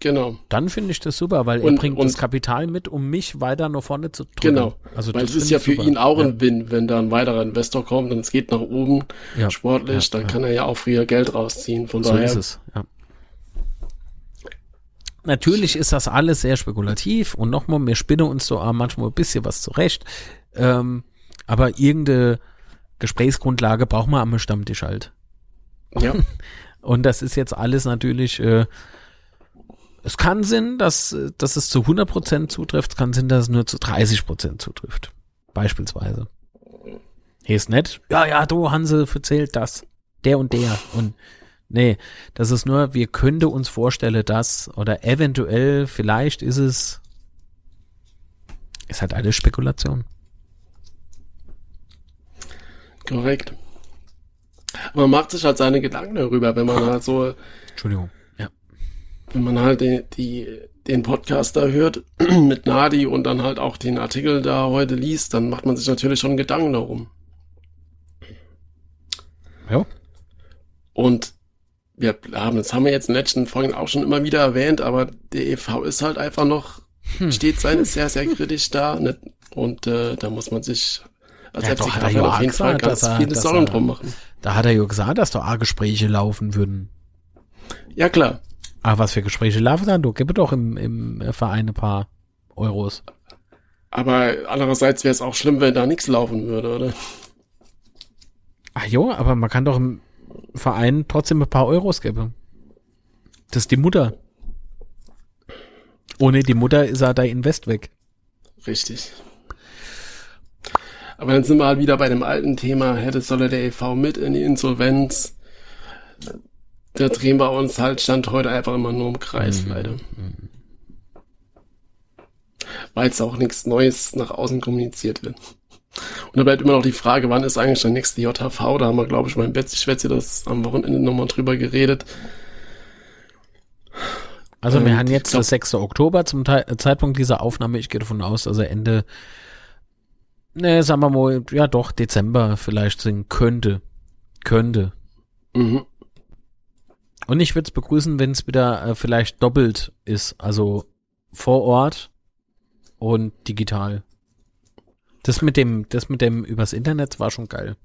Genau. Dann finde ich das super, weil Und- er bringt und- das Kapital mit, um mich weiter nach vorne zu drücken. Genau. Also Weil das es ist ja für super. ihn auch ja. ein Win, wenn da ein weiterer Investor kommt und es geht nach oben Ja. sportlich, Ja, dann kann er ja auch früher Geld rausziehen. Von So daher, ist es, ja. Natürlich ist das alles sehr spekulativ und nochmal, wir spinnen uns so manchmal ein bisschen was zurecht. Ähm, aber irgendeine Gesprächsgrundlage braucht man am Stammtisch halt. ja, Und das ist jetzt alles natürlich, äh, es kann Sinn, dass, dass es zu 100% zutrifft, es kann Sinn, dass es nur zu 30% zutrifft. Beispielsweise. Hier ist nett. Ja, ja, du, Hanse, erzählt das. Der und der. Und nee, das ist nur, wir könnte uns vorstellen, dass, oder eventuell, vielleicht ist es, ist halt alles Spekulation. korrekt. Man macht sich halt seine Gedanken darüber, wenn man halt so, Entschuldigung. Wenn man halt die, die, den Podcast da hört mit Nadi und dann halt auch den Artikel da heute liest, dann macht man sich natürlich schon Gedanken darum. Ja. Und wir haben, das haben wir jetzt in den letzten Folgen auch schon immer wieder erwähnt, aber der EV ist halt einfach noch, Hm. steht seine sehr, sehr kritisch da. Ne? Und äh, da muss man sich als Ja, doch, hat er auf jeden Fall ganz er- viele Sorgen er- drum machen. Da hat er ja gesagt, dass da auch Gespräche laufen würden. Ja, klar. Ah, was für Gespräche laufen dann? Du gib doch im, im Verein ein paar Euros. Aber andererseits wäre es auch schlimm, wenn da nichts laufen würde, oder? Ach jo, aber man kann doch im Verein trotzdem ein paar Euros geben. Das ist die Mutter. Ohne die Mutter ist er da Invest weg. Richtig. Aber dann sind wir halt wieder bei dem alten Thema, hätte solle der EV mit in die Insolvenz. Da drehen wir uns halt Stand heute einfach immer nur im Kreis, leider. Weil es auch nichts Neues nach außen kommuniziert wird. Und da bleibt immer noch die Frage, wann ist eigentlich der nächste JHV? Da haben wir, glaube ich, beim Betsy Schwätze das am Wochenende nochmal drüber geredet. Also wir haben jetzt glaub- der 6. Oktober zum Teil, Zeitpunkt dieser Aufnahme. Ich gehe davon aus, dass er Ende, ne, sagen wir mal, ja doch, Dezember vielleicht sein könnte. Könnte. Mhm. Und ich würde es begrüßen, wenn es wieder äh, vielleicht doppelt ist. Also vor Ort und digital. Das mit dem, das mit dem übers Internet war schon geil.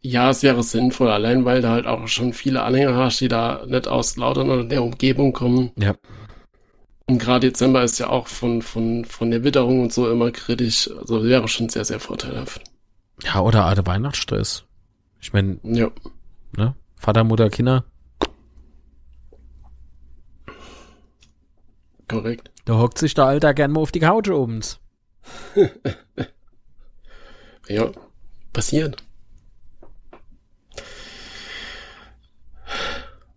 Ja, es wäre sinnvoll, allein weil da halt auch schon viele Anhänger hast, die da nicht aus Lautern oder der Umgebung kommen. Ja. Und gerade Dezember ist ja auch von, von, von der Witterung und so immer kritisch. Also wäre schon sehr, sehr vorteilhaft. Ja, oder Arte Weihnachtsstress. Ich meine, Ja, ne? Vater, Mutter, Kinder. korrekt. Da hockt sich der Alter gern mal auf die Couch obens. Ja, passiert.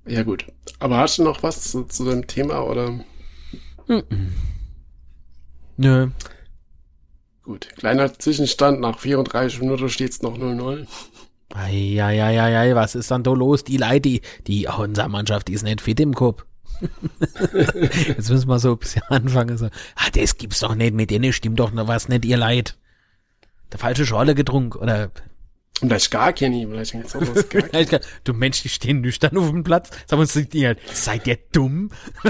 Ja, gut. Aber hast du noch was zu, zu dem Thema oder? Nö. Gut. Kleiner Zwischenstand. Nach 34 Minuten steht's noch 0-0. Eieieiei, was ist dann da los? Die Leute, die, die, unsere Mannschaft, die ist nicht fit im Kopf. Jetzt müssen wir so ein bisschen anfangen. So, ah, das gibt's doch nicht, mit denen stimmt doch noch was nicht, ihr Leid. Der falsche Schorle getrunken, oder, Und vielleicht gar keine. Vielleicht es auch was gar keine. du Mensch, die stehen nüchtern auf dem Platz. Sag mal, seid ihr, seid ihr dumm?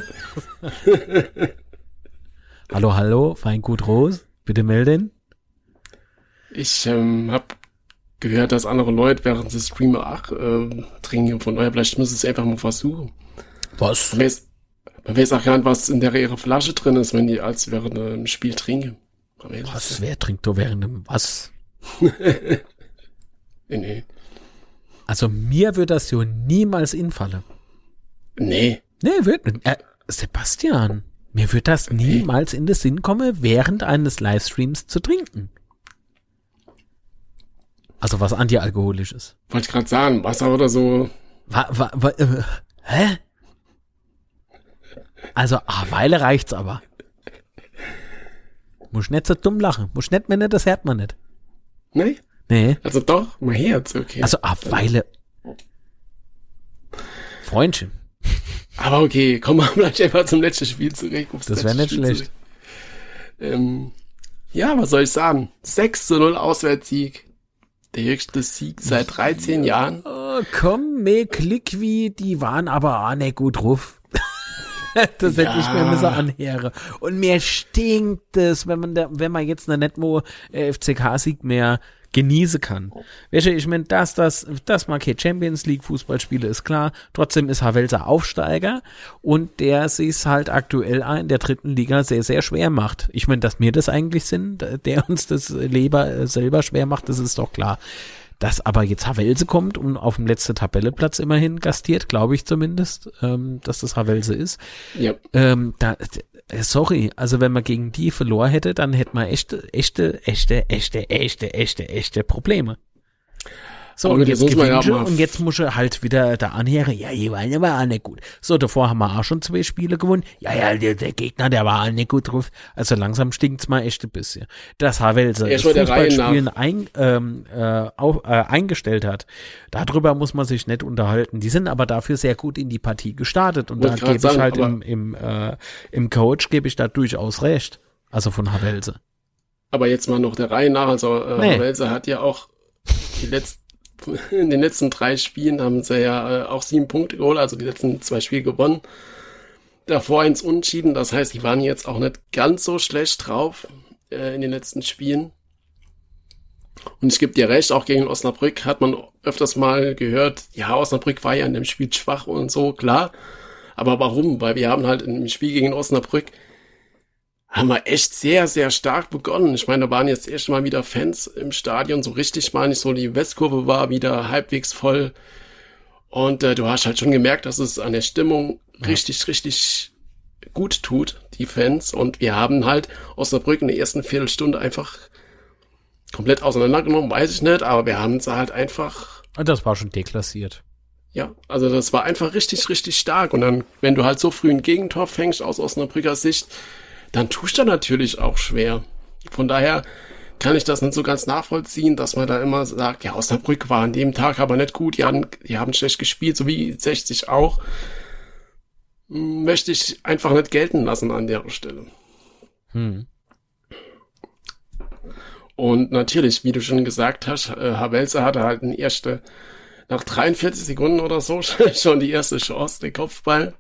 hallo, hallo, Feingut Ros, bitte melden. Ich ähm, habe gehört, dass andere Leute während sie streamen auch ähm, trinken. Von daher, vielleicht müssen sie es einfach mal versuchen. Was? Man weiß, man weiß auch gar nicht, was in der ihrer Flasche drin ist, wenn die als während dem Spiel trinken. Was, wer trinkt da während dem, was? nicht. Nee. Also mir wird das so niemals infallen. Nee. Nee, wird nicht. Äh, Sebastian, mir wird das niemals in den Sinn kommen, während eines Livestreams zu trinken. Also was antialkoholisches. Wollte ich gerade sagen, Wasser oder so. Wa, wa, wa, äh, hä? Also, ah, Weile reicht's aber. Muss nicht so dumm lachen. Muss nicht, wenn nicht, das hört man nicht. Nee? Nee. Also doch, mein Herz, okay. Also, ah, Weile. Freundchen. Aber okay, kommen wir vielleicht einfach zum letzten Spiel zurück. Das wär letzte nicht Spiel schlecht. Ähm, ja, was soll ich sagen? 6 zu 0 Auswärtssieg. Der höchste Sieg seit 13 Jahren. Oh, komm, me klick wie, die waren aber auch nicht gut drauf. das ja. hätte ich mir so anhören. Und mir stinkt es, wenn man da, wenn man jetzt eine Netmo äh, FCK-Sieg mehr genießen kann. Welche, ich meine, dass das, das hier Champions League Fußballspiele ist klar. Trotzdem ist Havelser Aufsteiger und der sich halt aktuell in der dritten Liga sehr, sehr schwer macht. Ich meine, dass mir das eigentlich sind, der uns das Leber äh, selber schwer macht, das ist doch klar. Dass aber jetzt Havelse kommt und auf dem letzten Tabelleplatz immerhin gastiert, glaube ich zumindest, ähm, dass das Havelse ist. Ja. Ähm, da, sorry, also wenn man gegen die verloren hätte, dann hätte man echte, echte, echte, echte, echte, echte, echte Probleme. So, und jetzt, ja und jetzt muss er halt wieder da anhören, ja, die waren aber auch nicht gut. So, davor haben wir auch schon zwei Spiele gewonnen. Ja, ja, der, der Gegner, der war auch nicht gut drauf. Also langsam stinkt's mal echt ein bisschen. Das Havelse das Fußballspielen ein, ähm, äh, auf, äh, eingestellt hat, darüber muss man sich nicht unterhalten. Die sind aber dafür sehr gut in die Partie gestartet. Und da gebe ich halt im, im, äh, im Coach gebe ich da durchaus recht. Also von Havelse. Aber jetzt mal noch der Reihe nach. Also äh, nee. Havelse hat ja auch die letzten in den letzten drei Spielen haben sie ja äh, auch sieben Punkte geholt, also die letzten zwei Spiele gewonnen. Davor eins unentschieden, das heißt, die waren jetzt auch nicht ganz so schlecht drauf äh, in den letzten Spielen. Und ich gebe dir recht, auch gegen Osnabrück hat man öfters mal gehört, ja, Osnabrück war ja in dem Spiel schwach und so, klar. Aber warum? Weil wir haben halt im Spiel gegen Osnabrück haben wir echt sehr, sehr stark begonnen. Ich meine, da waren jetzt erst mal wieder Fans im Stadion, so richtig meine ich, so die Westkurve war wieder halbwegs voll. Und äh, du hast halt schon gemerkt, dass es an der Stimmung ja. richtig, richtig gut tut, die Fans. Und wir haben halt Osnabrück in der ersten Viertelstunde einfach komplett auseinandergenommen, weiß ich nicht, aber wir haben es halt einfach. Das war schon deklassiert. Ja, also das war einfach richtig, richtig stark. Und dann, wenn du halt so früh ein Gegentor fängst aus Osnabrücker Sicht, dann tust du natürlich auch schwer. Von daher kann ich das nicht so ganz nachvollziehen, dass man da immer sagt, ja, Osnabrück war an dem Tag aber nicht gut, die haben, die haben schlecht gespielt, so wie 60 auch. Möchte ich einfach nicht gelten lassen an der Stelle. Hm. Und natürlich, wie du schon gesagt hast, äh, Havelser hatte halt eine erste, nach 43 Sekunden oder so schon die erste Chance, den Kopfball.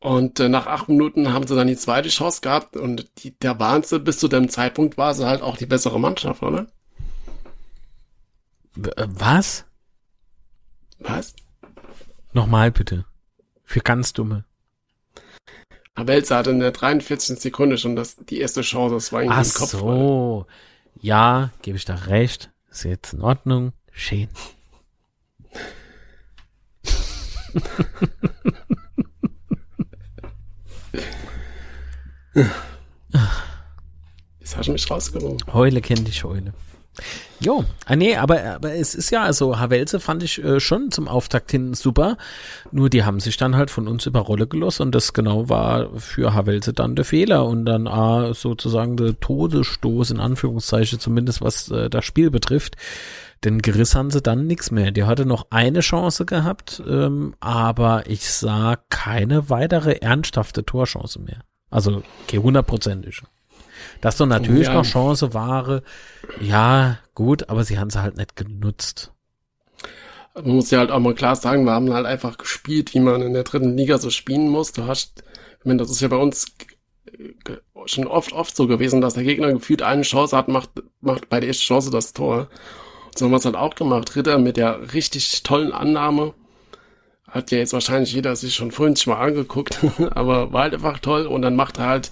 Und äh, nach acht Minuten haben sie dann die zweite Chance gehabt und die, der waren sie, bis zu dem Zeitpunkt war sie halt auch die bessere Mannschaft, oder? Äh, was? Was? Nochmal bitte. Für ganz Dumme. Abelza hatte in der 43. Sekunde schon das, die erste Chance, das war irgendwie Ach im Kopf. so. Ja, gebe ich da recht. Ist jetzt in Ordnung. Schön. Jetzt hast du mich rausgehoben. Heule kennt dich Heule. Jo, ah, nee, aber, aber es ist ja, also Havelse fand ich äh, schon zum Auftakt hin super. Nur die haben sich dann halt von uns über Rolle gelost und das genau war für Havelse dann der Fehler und dann ah, sozusagen der Todesstoß in Anführungszeichen, zumindest was äh, das Spiel betrifft. Denn geriss haben sie dann nichts mehr. Die hatte noch eine Chance gehabt, ähm, aber ich sah keine weitere ernsthafte Torchance mehr. Also, okay, hundertprozentig. Dass so natürlich ja. noch Chance war, ja, gut, aber sie haben sie halt nicht genutzt. Man muss ja halt auch mal klar sagen, wir haben halt einfach gespielt, wie man in der dritten Liga so spielen muss. Du hast, ich meine, das ist ja bei uns schon oft, oft so gewesen, dass der Gegner gefühlt eine Chance hat, macht, macht bei der ersten Chance das Tor. So haben wir es halt auch gemacht. Ritter mit der richtig tollen Annahme hat ja jetzt wahrscheinlich jeder sich schon vorhin schon mal angeguckt, aber war halt einfach toll und dann macht er halt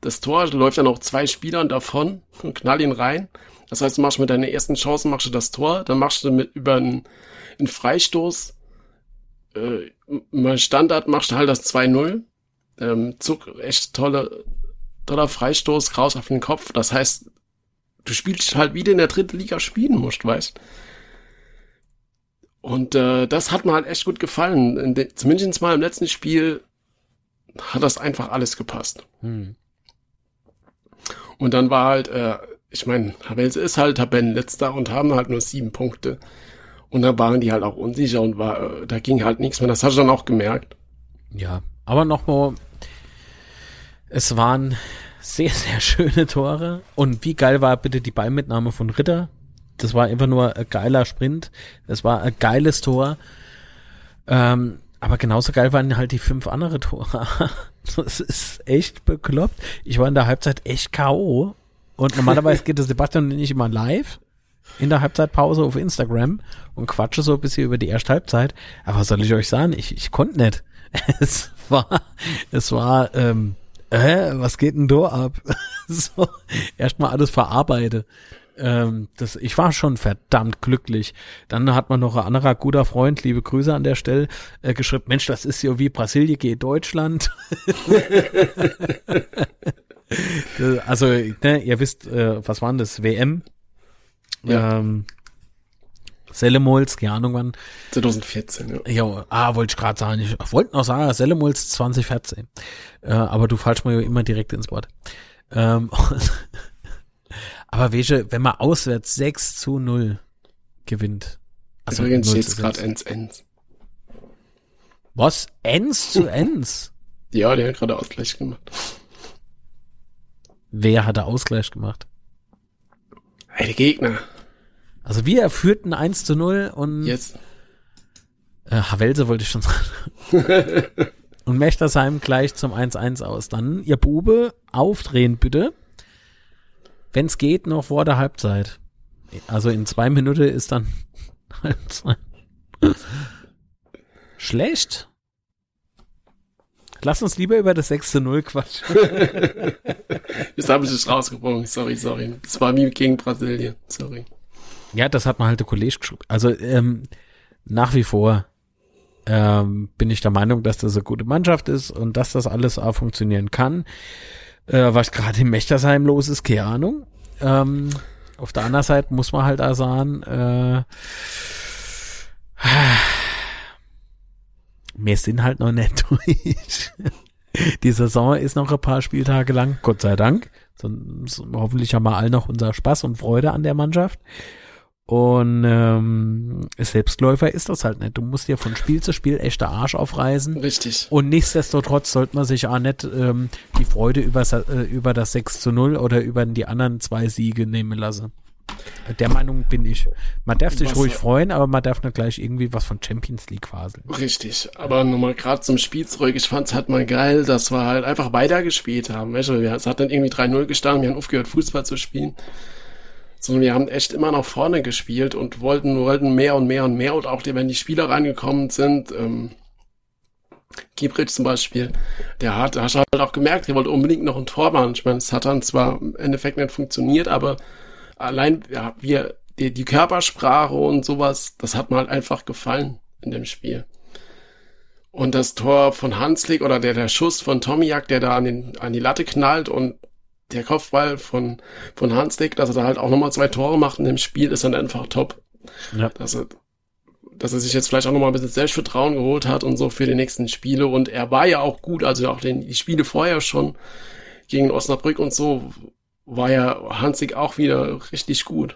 das Tor, läuft dann auch zwei Spielern davon und knall ihn rein. Das heißt, du machst mit deiner ersten Chance machst du das Tor, dann machst du mit über einen, einen Freistoß, äh, Standard machst du halt das 2-0. Ähm, Zug, echt tolle, toller Freistoß, raus auf den Kopf. Das heißt, du spielst halt wieder in der dritten Liga spielen musst, weißt und äh, das hat mir halt echt gut gefallen. De, zumindest mal im letzten Spiel hat das einfach alles gepasst. Hm. Und dann war halt, äh, ich meine, Havelse ist halt Tabellenletzter und haben halt nur sieben Punkte. Und da waren die halt auch unsicher und war, äh, da ging halt nichts mehr. Das hast du dann auch gemerkt. Ja, aber nochmal, es waren sehr, sehr schöne Tore. Und wie geil war bitte die Ballmitnahme von Ritter? das war einfach nur ein geiler Sprint. Das war ein geiles Tor. Ähm, aber genauso geil waren halt die fünf andere Tore. das ist echt bekloppt. Ich war in der Halbzeit echt K.O. Und normalerweise geht der Sebastian nicht immer live in der Halbzeitpause auf Instagram und quatsche so ein bisschen über die erste Halbzeit. Aber was soll ich euch sagen? Ich, ich konnte nicht. Es war, es war, ähm, äh, was geht denn da ab? so, erstmal alles verarbeite. Ähm, das, ich war schon verdammt glücklich. Dann hat man noch ein anderer guter Freund, liebe Grüße an der Stelle, äh, geschrieben, Mensch, das ist ja wie Brasilien geht Deutschland. also, ne, ihr wisst, äh, was waren das? WM? Ja. Ähm, Selemols, keine Ahnung wann. 2014, ja. Ja, ah, wollte ich gerade sagen. Ich wollte noch sagen, Selemols 2014. Äh, aber du mir ja immer direkt ins Wort. Ähm, aber welche, wenn man auswärts 6 zu 0 gewinnt. Also Übrigens steht es gerade 1-1. Was? Ends zu Ends? ja, der hat gerade Ausgleich gemacht. Wer hat da Ausgleich gemacht? Hey, Gegner. Also wir führten 1 zu 0 und Yes. äh, Havelse wollte ich schon sagen. und Mechtersheim gleich zum 1-1 aus. Dann ihr Bube aufdrehen bitte. Wenn es geht, noch vor der Halbzeit. Also in zwei Minuten ist dann Halbzeit. Schlecht. Lass uns lieber über das 6 zu 0 quatschen. Das habe ich nicht rausgebrochen. Sorry, sorry. Das war wie gegen Brasilien. Sorry. Ja, das hat man halt der Kollege geschrieben. Also ähm, nach wie vor ähm, bin ich der Meinung, dass das eine gute Mannschaft ist und dass das alles auch funktionieren kann. Äh, was gerade im Mechtersheim los ist, keine Ahnung. Ähm, auf der anderen Seite muss man halt auch sagen, äh, wir sind halt noch nicht durch. Die Saison ist noch ein paar Spieltage lang, Gott sei Dank. Sonst hoffentlich haben wir all noch unser Spaß und Freude an der Mannschaft. Und ähm, Selbstläufer ist das halt nicht. Du musst dir von Spiel zu Spiel echter Arsch aufreißen. Richtig. Und nichtsdestotrotz sollte man sich auch nicht ähm, die Freude über, äh, über das 6 zu 0 oder über die anderen zwei Siege nehmen lassen. Der Meinung bin ich. Man darf sich Was- ruhig freuen, aber man darf nicht gleich irgendwie was von Champions League faseln. Richtig, aber nochmal gerade zum Spiel zurück, ich fand's halt mal geil, dass wir halt einfach weitergespielt haben. Weißt du, es hat dann irgendwie 3-0 gestanden, wir haben aufgehört Fußball zu spielen. Sondern wir haben echt immer nach vorne gespielt und wollten, wollten mehr und mehr und mehr und auch die, wenn die Spieler reingekommen sind, ähm, Giebrich zum Beispiel, der hat, hast du halt auch gemerkt, der wollte unbedingt noch ein Tor machen. Ich meine, es hat dann zwar im Endeffekt nicht funktioniert, aber allein, ja, wir, die, die Körpersprache und sowas, das hat mir halt einfach gefallen in dem Spiel. Und das Tor von Hanslik oder der, der Schuss von Tomiak, der da an, den, an die Latte knallt und der Kopfball von, von Hanslik, dass er da halt auch nochmal zwei Tore macht in dem Spiel, ist dann einfach top. Ja. Dass er, dass er sich jetzt vielleicht auch nochmal ein bisschen Selbstvertrauen geholt hat und so für die nächsten Spiele. Und er war ja auch gut, also auch den, die Spiele vorher schon gegen Osnabrück und so, war ja Hanslik auch wieder richtig gut.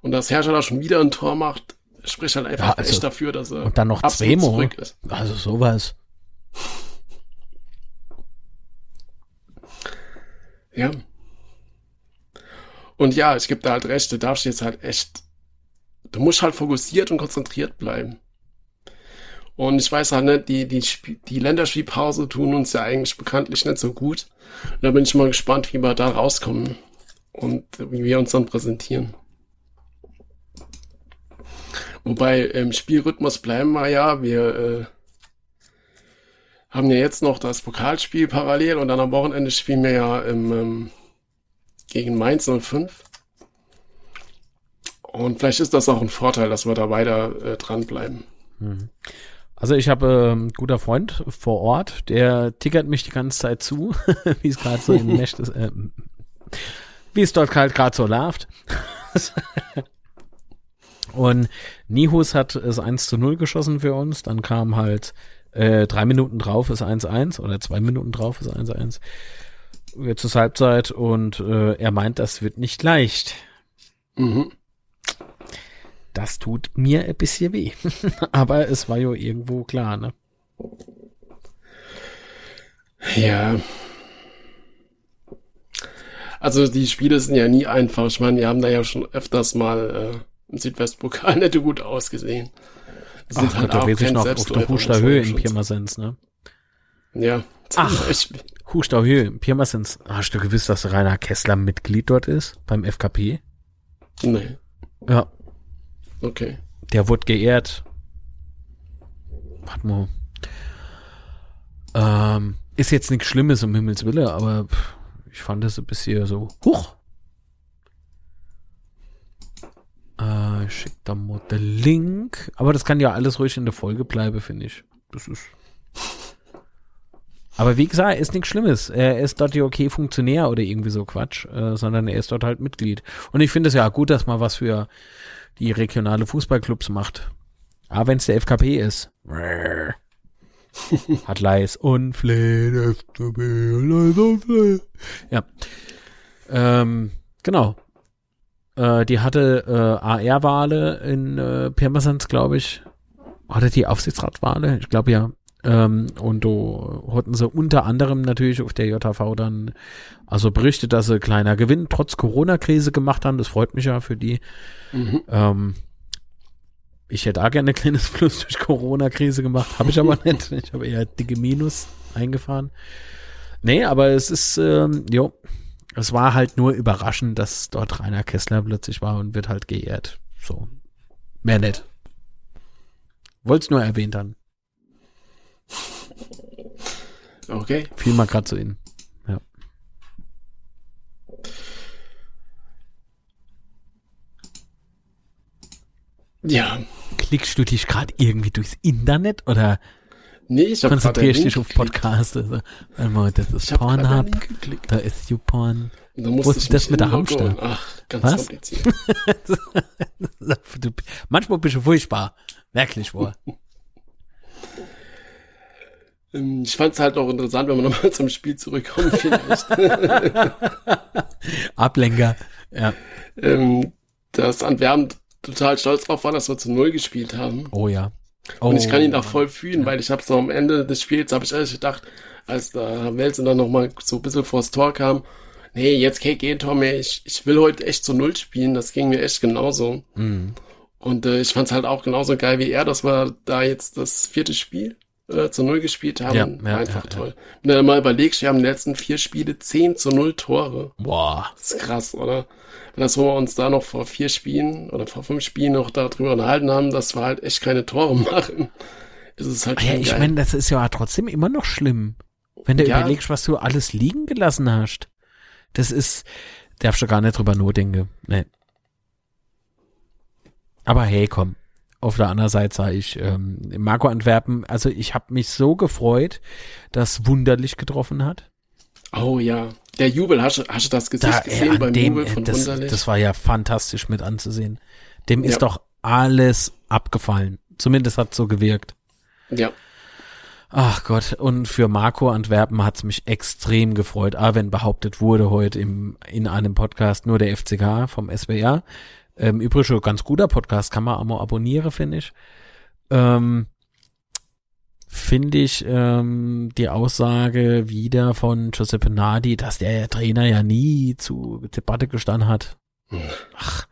Und dass Herrscher schon wieder ein Tor macht, spricht halt einfach Ja, also- echt dafür, dass er Und dann noch Zwemo. zurück ist. Also sowas. Ja. Und ja, ich gebe da halt recht, du darfst jetzt halt echt, du musst halt fokussiert und konzentriert bleiben. Und ich weiß halt nicht, die, die, Sp- die Länderspielpause tun uns ja eigentlich bekanntlich nicht so gut. Und da bin ich mal gespannt, wie wir da rauskommen und wie wir uns dann präsentieren. Wobei im Spielrhythmus bleiben wir ja, wir äh, haben ja jetzt noch das Pokalspiel parallel und dann am Wochenende spielen wir ja im, ähm, gegen Mainz 05. Und vielleicht ist das auch ein Vorteil, dass wir da weiter äh, dranbleiben. Also ich habe ähm, guter Freund vor Ort, der tickert mich die ganze Zeit zu, wie es gerade so in Mesh ist, äh, wie es dort halt gerade so läuft. Und Nihus hat es 1 zu 0 geschossen für uns, dann kam halt äh, drei Minuten drauf ist 1-1 oder zwei Minuten drauf ist 1-1. Jetzt ist Halbzeit und äh, er meint, das wird nicht leicht. Mhm. Das tut mir ein bisschen weh. Aber es war ja irgendwo klar, ne? Ja. Also die Spiele sind ja nie einfach. Ich meine, wir haben da ja schon öfters mal äh, im Südwestpokal nicht gut ausgesehen. Sind Ach halt Gott, da ich kein noch auf der man Höhe in Pirmasens, ne? Ja, Ach. Beispiel. Huster Höhe in Pirmasens. Hast du gewusst, dass Rainer Kessler Mitglied dort ist? Beim FKP? Nee, Ja, okay. der wurde geehrt. Warte mal. Ähm, ist jetzt nichts Schlimmes, um Himmels Wille, aber ich fand das ein bisschen so, huch. Äh, ich schick da mal den Link. Aber das kann ja alles ruhig in der Folge bleiben, finde ich. Das ist. Aber wie gesagt, ist nichts Schlimmes. Er ist dort ja okay Funktionär oder irgendwie so Quatsch, äh, sondern er ist dort halt Mitglied. Und ich finde es ja gut, dass man was für die regionale Fußballclubs macht. Aber wenn es der FKP ist. Hat Leis und Flehen, FKP, Leis und Flehen. Ja. Ähm, genau. Äh, die hatte äh, AR-Wale in äh, Pirmasens, glaube ich. Oder die Aufsichtsratwale? Ich glaube ja. Ähm, und da hatten sie unter anderem natürlich auf der JV dann also berichtet, dass sie kleiner Gewinn trotz Corona-Krise gemacht haben. Das freut mich ja für die. Mhm. Ähm, ich hätte auch gerne ein kleines Plus durch Corona-Krise gemacht, habe ich aber nicht. Ich habe eher dicke Minus eingefahren. Nee, aber es ist, ähm, jo, es war halt nur überraschend, dass dort Rainer Kessler plötzlich war und wird halt geehrt. So. Mehr nicht. Wollt's nur erwähnt haben. Okay. Fiel mal gerade zu Ihnen. Ja. Ja. Klickst du dich gerade irgendwie durchs Internet oder Nee, ich habe konzentrierst dich auf Podcasts? Also, warte mal, das ist Ich Pornhub, da ist YouPorn. Musste Wo ist das mit der Hamster? Ach, ganz Was? kompliziert. Manchmal bist du furchtbar. Wirklich wohl. Ähm, Ich fand es halt auch interessant, wenn wir nochmal zum Spiel zurückkommen, vielleicht. Ablenker. Ja. ähm, dass Antwerpen total stolz drauf war, dass wir zu Null gespielt haben. Oh ja. Oh, Und ich kann ihn auch voll fühlen, weil ich habe so am Ende des Spiels, habe ich ehrlich gedacht, als da Welsen dann nochmal so ein bisschen vors Tor kam, nee, jetzt kein Gegentor mehr, ich, ich will heute echt zu Null spielen, das ging mir echt genauso. Mhm. Und äh, ich fand es halt auch genauso geil wie er, dass wir da jetzt das vierte Spiel äh, zu Null gespielt haben. Ja, ja, Einfach ja, toll. Wenn du mal überlegst, wir haben in den letzten vier Spiele 10 zu 0 Tore. Boah. Das ist krass, oder? Wenn das, wo wir uns da noch vor vier Spielen oder vor fünf Spielen noch darüber unterhalten haben, dass wir halt echt keine Tore machen, ist es halt Ja, ich meine, das ist ja trotzdem immer noch schlimm. Wenn du überlegst, was du alles liegen gelassen hast. Das ist, darfst du gar nicht drüber nachdenken. Nee. Aber hey, komm. Auf der anderen Seite sage ich, ähm, Marco Antwerpen, also ich habe mich so gefreut, dass Wunderlich getroffen hat. oh ja. Der Jubel, hast du, hast du das Gesicht Da, gesehen ey, an beim dem, Jubel äh, von das, Wunderlich? das war ja fantastisch mit anzusehen. Dem ist Ja. doch alles abgefallen. Zumindest hat so gewirkt. ja. Ach Gott, und für Marco Antwerpen hat's mich extrem gefreut. Ah, wenn behauptet wurde heute im, in einem Podcast nur der FCK vom SWR. Ähm, übrigens ganz guter Podcast, kann man auch mal abonnieren, finde ich. Ähm, finde ich ähm, die Aussage wieder von Giuseppe Nadi, dass der Trainer ja nie zu Debatte gestanden hat. Ach,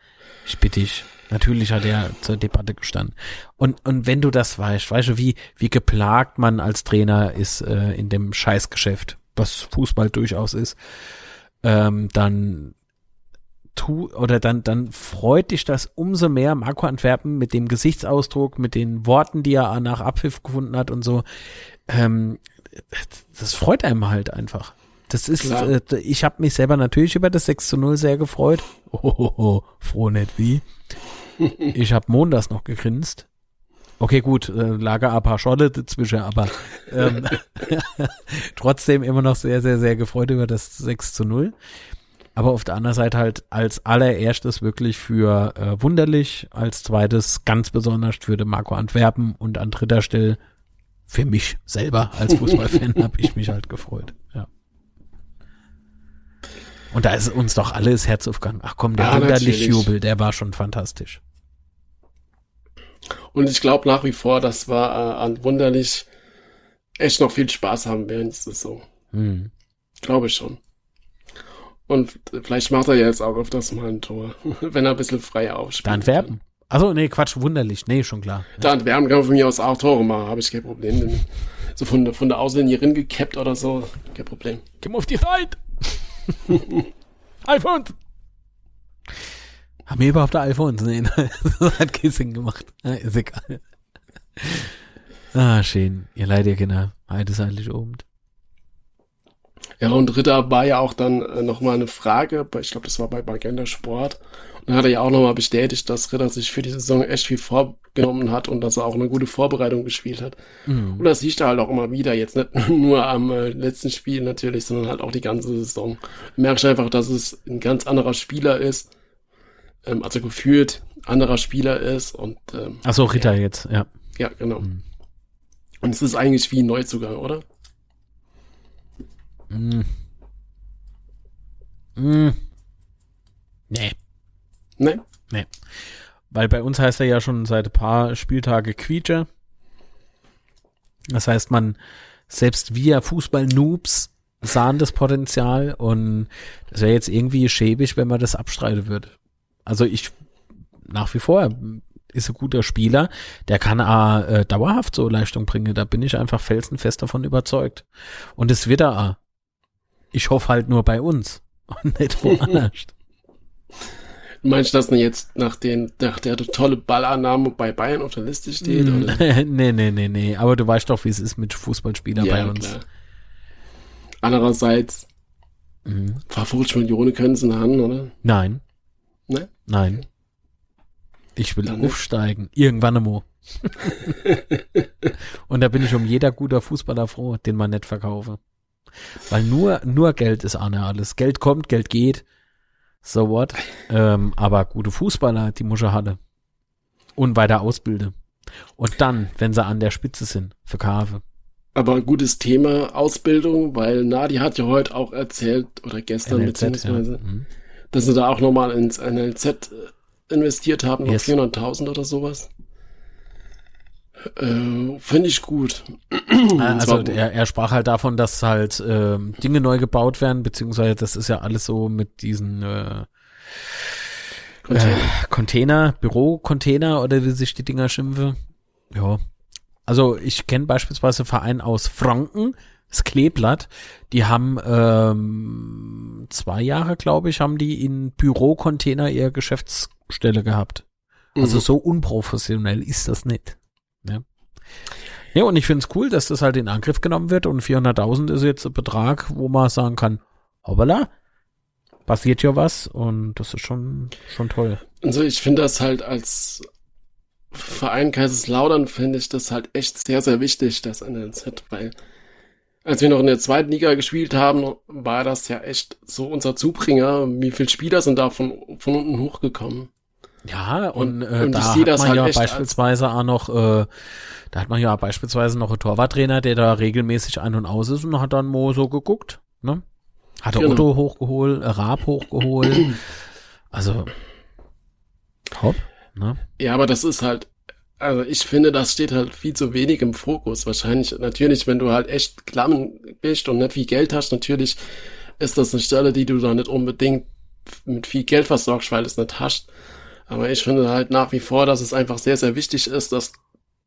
ich bitte dich. Natürlich hat er zur Debatte gestanden. Und, und wenn du das weißt, weißt du, wie, wie geplagt man als Trainer ist äh, in dem Scheißgeschäft, was Fußball durchaus ist, ähm, dann tu oder dann, dann freut dich das umso mehr, Marco Antwerpen mit dem Gesichtsausdruck, mit den Worten, die er nach Abpfiff gefunden hat und so. Ähm, das freut einem halt einfach. Das ist, äh, ich habe mich selber natürlich über das 6 zu 0 sehr gefreut. Oh, froh nicht wie. Ich habe montags noch gegrinst. Okay, gut, äh, lager ein paar Scholle dazwischen, aber ähm, trotzdem immer noch sehr, sehr, sehr gefreut über das 6 zu 0. Aber auf der anderen Seite halt als allererstes wirklich für äh, Wunderlich, als zweites ganz besonders für den Marco Antwerpen und an dritter Stelle für mich selber als Fußballfan habe ich mich halt gefreut. Ja. Und da ist uns doch alles Herz aufgegangen. Ach komm, der Ja. Wunderlich-Jubel, der war schon fantastisch. Und ich glaube nach wie vor, dass wir äh, an Wunderlich echt noch viel Spaß haben während der Saison. Hm. Glaube ich schon. Und vielleicht macht er ja jetzt auch öfters mal ein Tor, wenn er ein bisschen frei aufspielt. Da Antwerpen. Also nee, Quatsch, wunderlich. Nee, schon klar. Da entwärmen kann man von mir aus auch Tore machen, habe ich kein Problem damit. So von, der- von der Außenlinie gekappt oder so, kein Problem. Komm auf die Seite. Alfons. Haben wir überhaupt der Alfons? Nee, das hat Kissing gemacht. Ja, ist egal. Ah, schön. Ihr leid, ihr Kinder. Heute ist eigentlich oben. Ja, und Ritter war ja auch dann äh, nochmal eine Frage, ich glaube, das war bei Magenta Sport. Und dann hat er ja auch nochmal bestätigt, dass Ritter sich für die Saison echt viel vorgenommen hat und dass er auch eine gute Vorbereitung gespielt hat. Mhm. Und das siehst du halt auch immer wieder, jetzt nicht nur am äh, letzten Spiel natürlich, sondern halt auch die ganze Saison. Du merkst einfach, dass es ein ganz anderer Spieler ist, ähm, also gefühlt anderer Spieler ist und ähm, Ach so, Ritter jetzt, ja. ja, genau. Mhm. Und es ist eigentlich wie ein Neuzugang, oder? Mm. Mm. Nee, Ne? nee. Weil bei uns heißt er ja schon seit ein paar Spieltage Quietscher. Das heißt, man, selbst wir Fußball-Noobs sahen das Potenzial und das wäre jetzt irgendwie schäbig, wenn man das abstreiten würde. Also ich, nach wie vor, ist ein guter Spieler, der kann auch, äh, dauerhaft so Leistung bringen, da bin ich einfach felsenfest davon überzeugt. Und es wird er auch. Ich hoffe halt nur bei uns und nicht woanders. Du meinst, dass er jetzt nach, den, nach der tolle Ballannahme bei Bayern auf der Liste steht? Oder? nee, nee, nee, nee. Aber du weißt doch, wie es ist mit Fußballspielern bei uns. klar. Andererseits, Mhm. paar 50 Millionen können sie haben, oder? Nein, Ne? nein. Ich will Dann nicht. aufsteigen. Irgendwann einmal. Und da bin ich um jeder guter Fußballer froh, den man nicht verkaufe. Weil nur, nur Geld ist Anne alles. Geld kommt, Geld geht. So what? Ähm, aber gute Fußballer, die er haben. Und weiter ausbilden. Und dann, wenn sie an der Spitze sind, verkaufe. Aber ein gutes Thema Ausbildung, weil Nadi hat ja heute auch erzählt, oder gestern NLZ, beziehungsweise, ja. Mhm. dass sie da auch nochmal ins NLZ äh, investiert haben, noch Yes. 400.000 oder sowas. Äh, Finde ich gut. Also zwar- er, er sprach halt davon, dass halt ähm, Dinge neu gebaut werden, beziehungsweise das ist ja alles so mit diesen äh, Container. Container, Bürocontainer oder wie sich die Dinger schimpfen. Ja. Also ich kenne beispielsweise Verein aus Franken, das Kleeblatt, die haben ähm, zwei Jahre, glaube ich, haben die in Bürocontainer ihre Geschäftsstelle gehabt. Also Mhm. so unprofessionell ist das nicht. Ja, ja und ich finde es cool, dass das halt in Angriff genommen wird und 400.000 ist jetzt ein Betrag, wo man sagen kann, hoppala, passiert ja was und das ist schon, schon toll. Also ich finde das halt als Verein Kaiserslautern finde ich das halt echt sehr, sehr wichtig, das NLZ, weil als wir noch in der zweiten Liga gespielt haben, war das ja echt so unser Zubringer. Wie viele Spieler sind da von, von unten hochgekommen? Ja, und, äh, und da ich hat man halt ja beispielsweise auch noch, äh, da hat man ja beispielsweise noch einen Torwarttrainer, der da regelmäßig ein- und aus ist und hat dann mal so geguckt, ne? Hat er Genau. Otto hochgeholt, äh, Raab hochgeholt. also, top, ne? Ja, aber das ist halt, also ich finde, das steht halt viel zu wenig im Fokus. Wahrscheinlich, natürlich, wenn du halt echt klamm bist und nicht viel Geld hast, natürlich ist das eine Stelle, die du da nicht unbedingt mit viel Geld versorgst, weil du es nicht hast. Aber ich finde halt nach wie vor, dass es einfach sehr, sehr wichtig ist, dass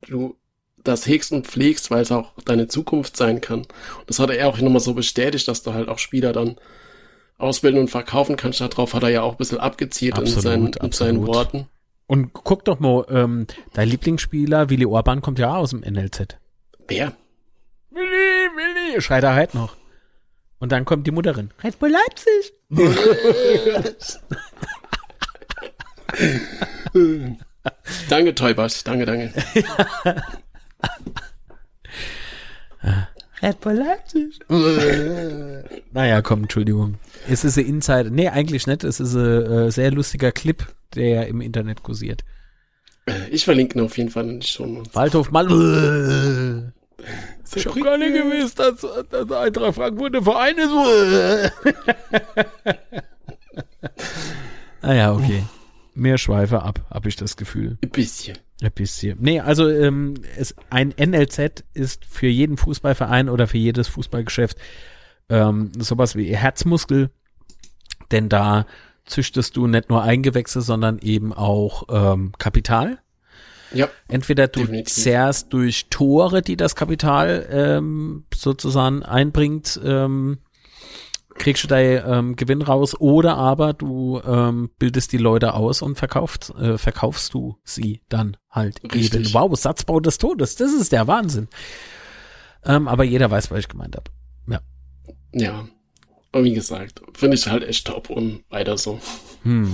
du das hegst und pflegst, weil es auch deine Zukunft sein kann. Und das hat er auch nochmal so bestätigt, dass du halt auch Spieler dann ausbilden und verkaufen kannst. Darauf hat er ja auch ein bisschen abgezielt in Absolut, seinen, in seinen. Worten. Und guck doch mal, ähm, dein Lieblingsspieler, Willi Orban, kommt ja auch aus dem NLZ. Wer? Willi, Willi, schreit er halt noch. Und dann kommt die Mutterin. Red Bull Leipzig. Danke, Teubert. Danke, danke. Red Bull Leipzig. naja, komm, Entschuldigung. Es ist ein Insider. Nee, eigentlich nicht. Es ist ein äh, sehr lustiger Clip, der im Internet kursiert. Ich verlinke ihn auf jeden Fall in Show Notes. Waldhof mal. Ich hab gar nicht gewusst, dass, dass Eintracht Frankfurt ein Verein ist. ah ja, okay. Mehr Schweife ab, habe ich das Gefühl. Ein bisschen. Ein bisschen. Nee, also ähm, es, ein NLZ ist für jeden Fußballverein oder für jedes Fußballgeschäft ähm, sowas wie Herzmuskel, denn da züchtest du nicht nur Eingewächse, sondern eben auch ähm, Kapital. Ja. Entweder du Definitiv. zehrst durch Tore, die das Kapital ähm, sozusagen einbringt, ähm, kriegst du deinen ähm, Gewinn raus, oder aber du ähm, bildest die Leute aus und verkaufst, äh, verkaufst du sie dann halt Richtig. eben. Wow, Satzbau des Todes, das ist der Wahnsinn. Ähm, aber jeder weiß, was ich gemeint habe. Ja. Ja. Und wie gesagt, finde ich halt echt top und weiter so. Hm.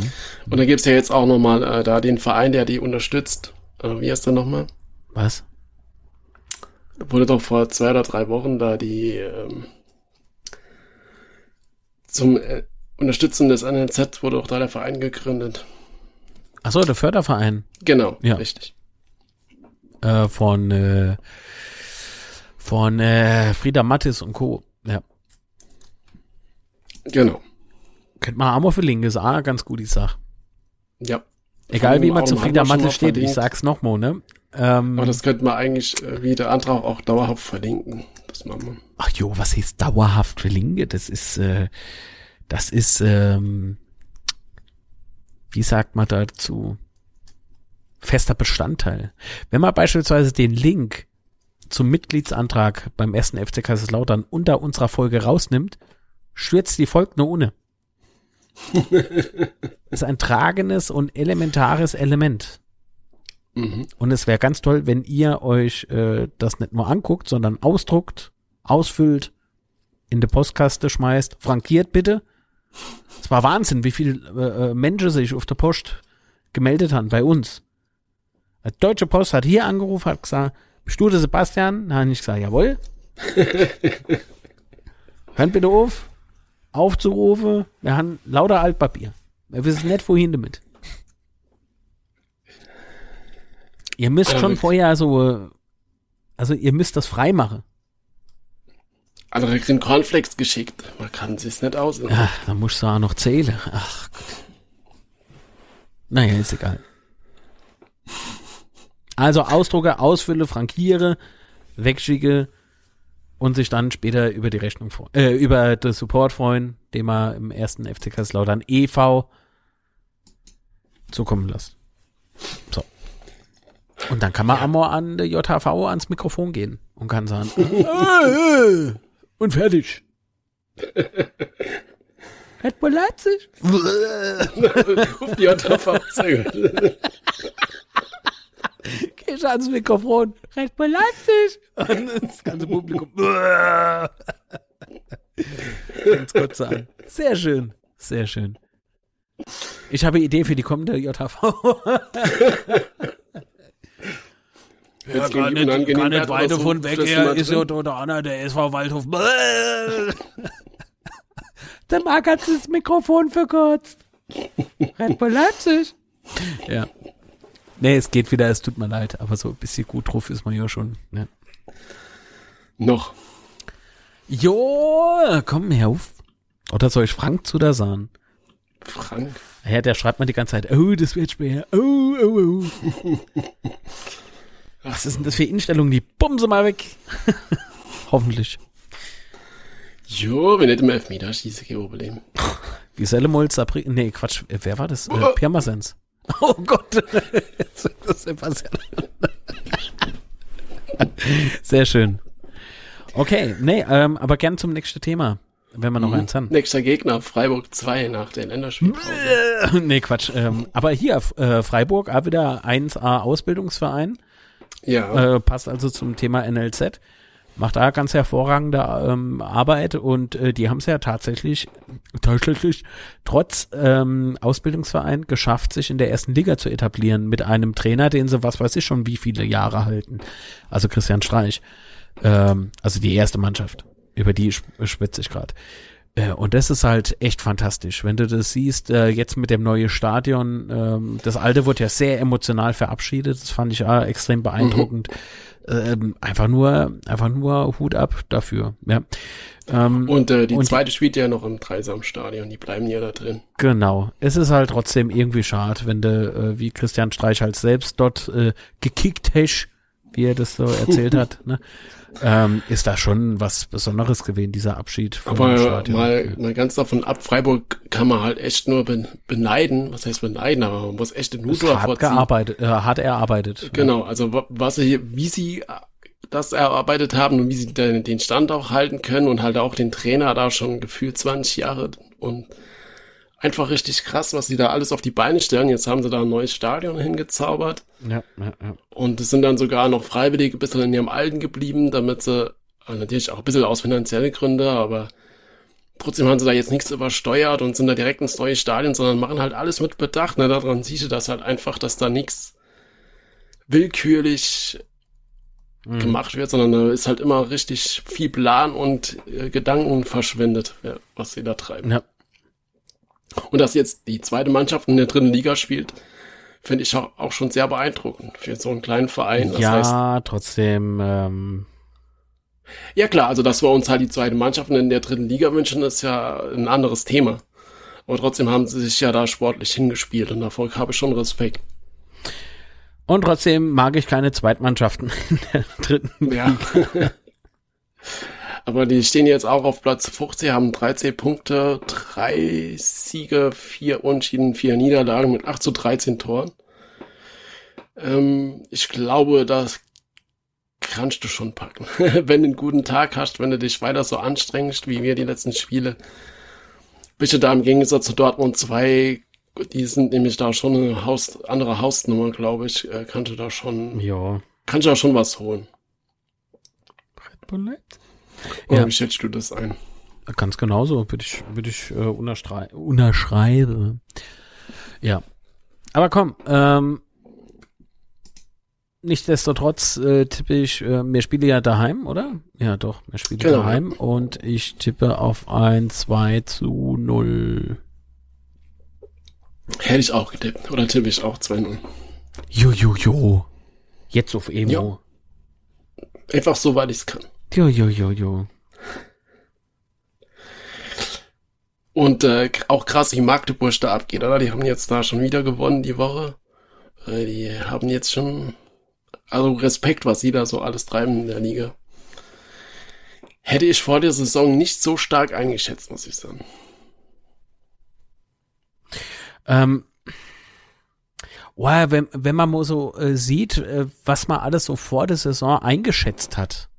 Und dann gibt's ja jetzt auch nochmal äh, da den Verein, der die unterstützt. Äh, wie heißt der nochmal? Was? Wurde doch vor zwei oder drei Wochen da die ähm, zum äh, Unterstützen des NLZ wurde auch da der Verein gegründet. Achso, der Förderverein Genau, Ja. richtig. äh, von äh, von äh, Frieda Mattis und Co. Ja. Genau. Könnte man auch mal verlinken, ist auch eine ganz gut, die Sache. Ja. Egal wie man zu Frieda mal Mattis steht, ich verlinkt. sag's nochmal, ne? Ähm, Aber das könnte man eigentlich äh, wie der Antrag auch dauerhaft verlinken. Das machen wir. ach jo, was heißt dauerhaft verlinke? Das ist, äh, das ist, ähm, wie sagt man dazu? Fester Bestandteil. Wenn man beispielsweise den Link zum Mitgliedsantrag beim ersten FC Kaiserslautern unter unserer Folge rausnimmt, schwirzt die Folge nur ohne. ist ein tragendes und elementares Element. Mhm. Und es wäre ganz toll, wenn ihr euch äh, das nicht nur anguckt, sondern ausdruckt, ausfüllt, in die Postkaste schmeißt, frankiert bitte. Es war Wahnsinn, wie viele äh, äh, Menschen sich auf der Post gemeldet haben bei uns. Die Deutsche Post hat hier angerufen, hat gesagt, bist du der Sebastian? Da habe ich gesagt, jawohl. Hört bitte auf, aufzurufen. Wir haben lauter Altpapier. Wir wissen nicht, wohin damit. Ihr müsst Ja, schon vorher so, also ihr müsst das freimachen. Andere kriegen Cornflakes geschickt. Man kann sich's nicht aus. Ach, da musst du auch noch zählen. Ach Gott. Naja, ist egal. Also Ausdrucke, ausfülle, frankiere, wegschicke und sich dann später über die Rechnung äh, über den Support freuen, den man im ersten FC Kaiserslautern e.V. zukommen lässt. So. Und dann kann man einmal an der JHV ans Mikrofon gehen und kann sagen, äh, äh, und fertig. Red Bull Leipzig. Ruf die JV. Sehr gut. Geh schon ans Mikrofon. Red Bull Leipzig. Und das ganze Publikum. Fängt's kurz an. Sehr schön. Sehr schön. Ich habe eine Idee für die kommende JHV. Jetzt gehen die unangenehm Wert oder so, frisst du mal drin. oder Anna, der SV Waldhof. der Marc hat das Mikrofon verkürzt. Red Bull Leipzig. Ja. Nee, es geht wieder, es tut mir leid, aber so ein bisschen gut drauf ist man ja schon. Ne? Noch. Jo, komm her auf. Oder soll ich Frank zu der sagen? Frank. Ja, der schreibt mir die ganze Zeit, oh, das wird schwer. Oh, oh, oh. Was ist denn das für Einstellungen? Die bumse mal weg. Hoffentlich. Jo, wenn nicht im Elfmeter schieße, kein Problem. Wie Sellemolz, Sabri nee, Quatsch, äh, wer war das? Äh, Pirmasens. Oh Gott. das ist Sebastian. Sehr schön. Okay, nee, ähm, aber gern zum nächsten Thema, wenn wir noch eins haben. Nächster Gegner, Freiburg 2 nach der Länderspielpause. Nee, Quatsch. Ähm, aber hier, äh, Freiburg, auch wieder 1A Ausbildungsverein. Ja, Äh, passt also zum Thema NLZ. Macht da ganz hervorragende ähm, Arbeit und äh, die haben es ja tatsächlich, tatsächlich trotz ähm, Ausbildungsverein geschafft, sich in der ersten Liga zu etablieren mit einem Trainer, den sie was weiß ich schon wie viele Jahre halten. Also Christian Streich. Ähm, also die erste Mannschaft. Über die sch- schwitze ich gerade. Äh, und das ist halt echt fantastisch, wenn du das siehst, äh, jetzt mit dem neuen Stadion, ähm, das alte wurde ja sehr emotional verabschiedet, das fand ich auch extrem beeindruckend. Ähm, einfach nur, einfach nur Hut ab dafür, ja. Ähm, und äh, die und- zweite spielt ja noch im Dreisamstadion, die bleiben ja da drin. Genau. Es ist halt trotzdem irgendwie schade, wenn du, äh, wie Christian Streich halt selbst dort äh, gekickt hast wie er das so erzählt hat, ne? Ähm, ist da schon was Besonderes gewesen, dieser Abschied von Aber. Mal, mal ganz davon ab, Freiburg kann man halt echt nur beneiden, was heißt beneiden, aber man muss echt den Hut ziehen. Gearbeitet, äh, hart erarbeitet. Genau, ja. also was sie, wie sie das erarbeitet haben und wie sie den Stand auch halten können und halt auch den Trainer da schon gefühlt 20 Jahre und einfach richtig krass, was sie da alles auf die Beine stellen. Jetzt haben sie da ein neues Stadion hingezaubert. Ja, ja, ja. Und es sind dann sogar noch Freiwillige ein bisschen in ihrem Alten geblieben, damit sie, also natürlich auch ein bisschen aus finanziellen Gründen, aber trotzdem haben sie da jetzt nichts übersteuert und sind da direkt ins neue Stadion, sondern machen halt alles mit Bedacht. Ne? Daran siehst du das halt einfach, dass da nichts willkürlich mhm. gemacht wird, sondern da ist halt immer richtig viel Plan und äh, Gedanken verschwendet, was sie da treiben. Ja. Und dass jetzt die zweite Mannschaft in der dritten Liga spielt, finde ich auch, schon sehr beeindruckend für so einen kleinen Verein. Das ja, heißt, trotzdem. Ähm ja klar, also dass wir uns halt die zweite Mannschaft in der dritten Liga wünschen, ist ja ein anderes Thema. Aber trotzdem haben sie sich ja da sportlich hingespielt und davor habe ich schon Respekt. Und trotzdem mag ich keine Zweitmannschaften in der dritten ja. Liga. Aber die stehen jetzt auch auf Platz 50, haben 13 Punkte, drei Siege, vier Unschieden, vier Niederlagen mit 8 zu 13 Toren. Ähm, ich glaube, das kannst du schon packen. wenn du einen guten Tag hast, wenn du dich weiter so anstrengst, wie wir die letzten Spiele, bist du da im Gegensatz zu Dortmund 2, die sind nämlich da schon eine Haus, andere Hausnummer, glaube ich, äh, kannst du da schon, ja. kannst du da schon was holen. Red Bull oder ja. wie schätzt du das ein? Ganz genauso, würde ich, würde ich äh, unterschreiben. Ja. Aber komm, ähm, nichtsdestotrotz äh, tippe ich, äh, mir spiele ja daheim, oder? Ja, doch, mir spiele genau. daheim und ich tippe auf ein 2 zu 0. Hätte ich auch getippt. Oder tippe ich auch 2-0. Jo, jo, jo. Jetzt auf Emo. Jo. Einfach so, weil ich es kann. Jo, jo, jo, jo. Und äh, auch krass, wie Magdeburg da abgeht, oder? Die haben jetzt da schon wieder gewonnen die Woche. Äh, die haben jetzt schon, also Respekt, was sie da so alles treiben in der Liga. Hätte ich vor der Saison nicht so stark eingeschätzt, muss ich sagen. Ähm, oh, wenn, wenn man mal so äh, sieht, äh, was man alles so vor der Saison eingeschätzt hat.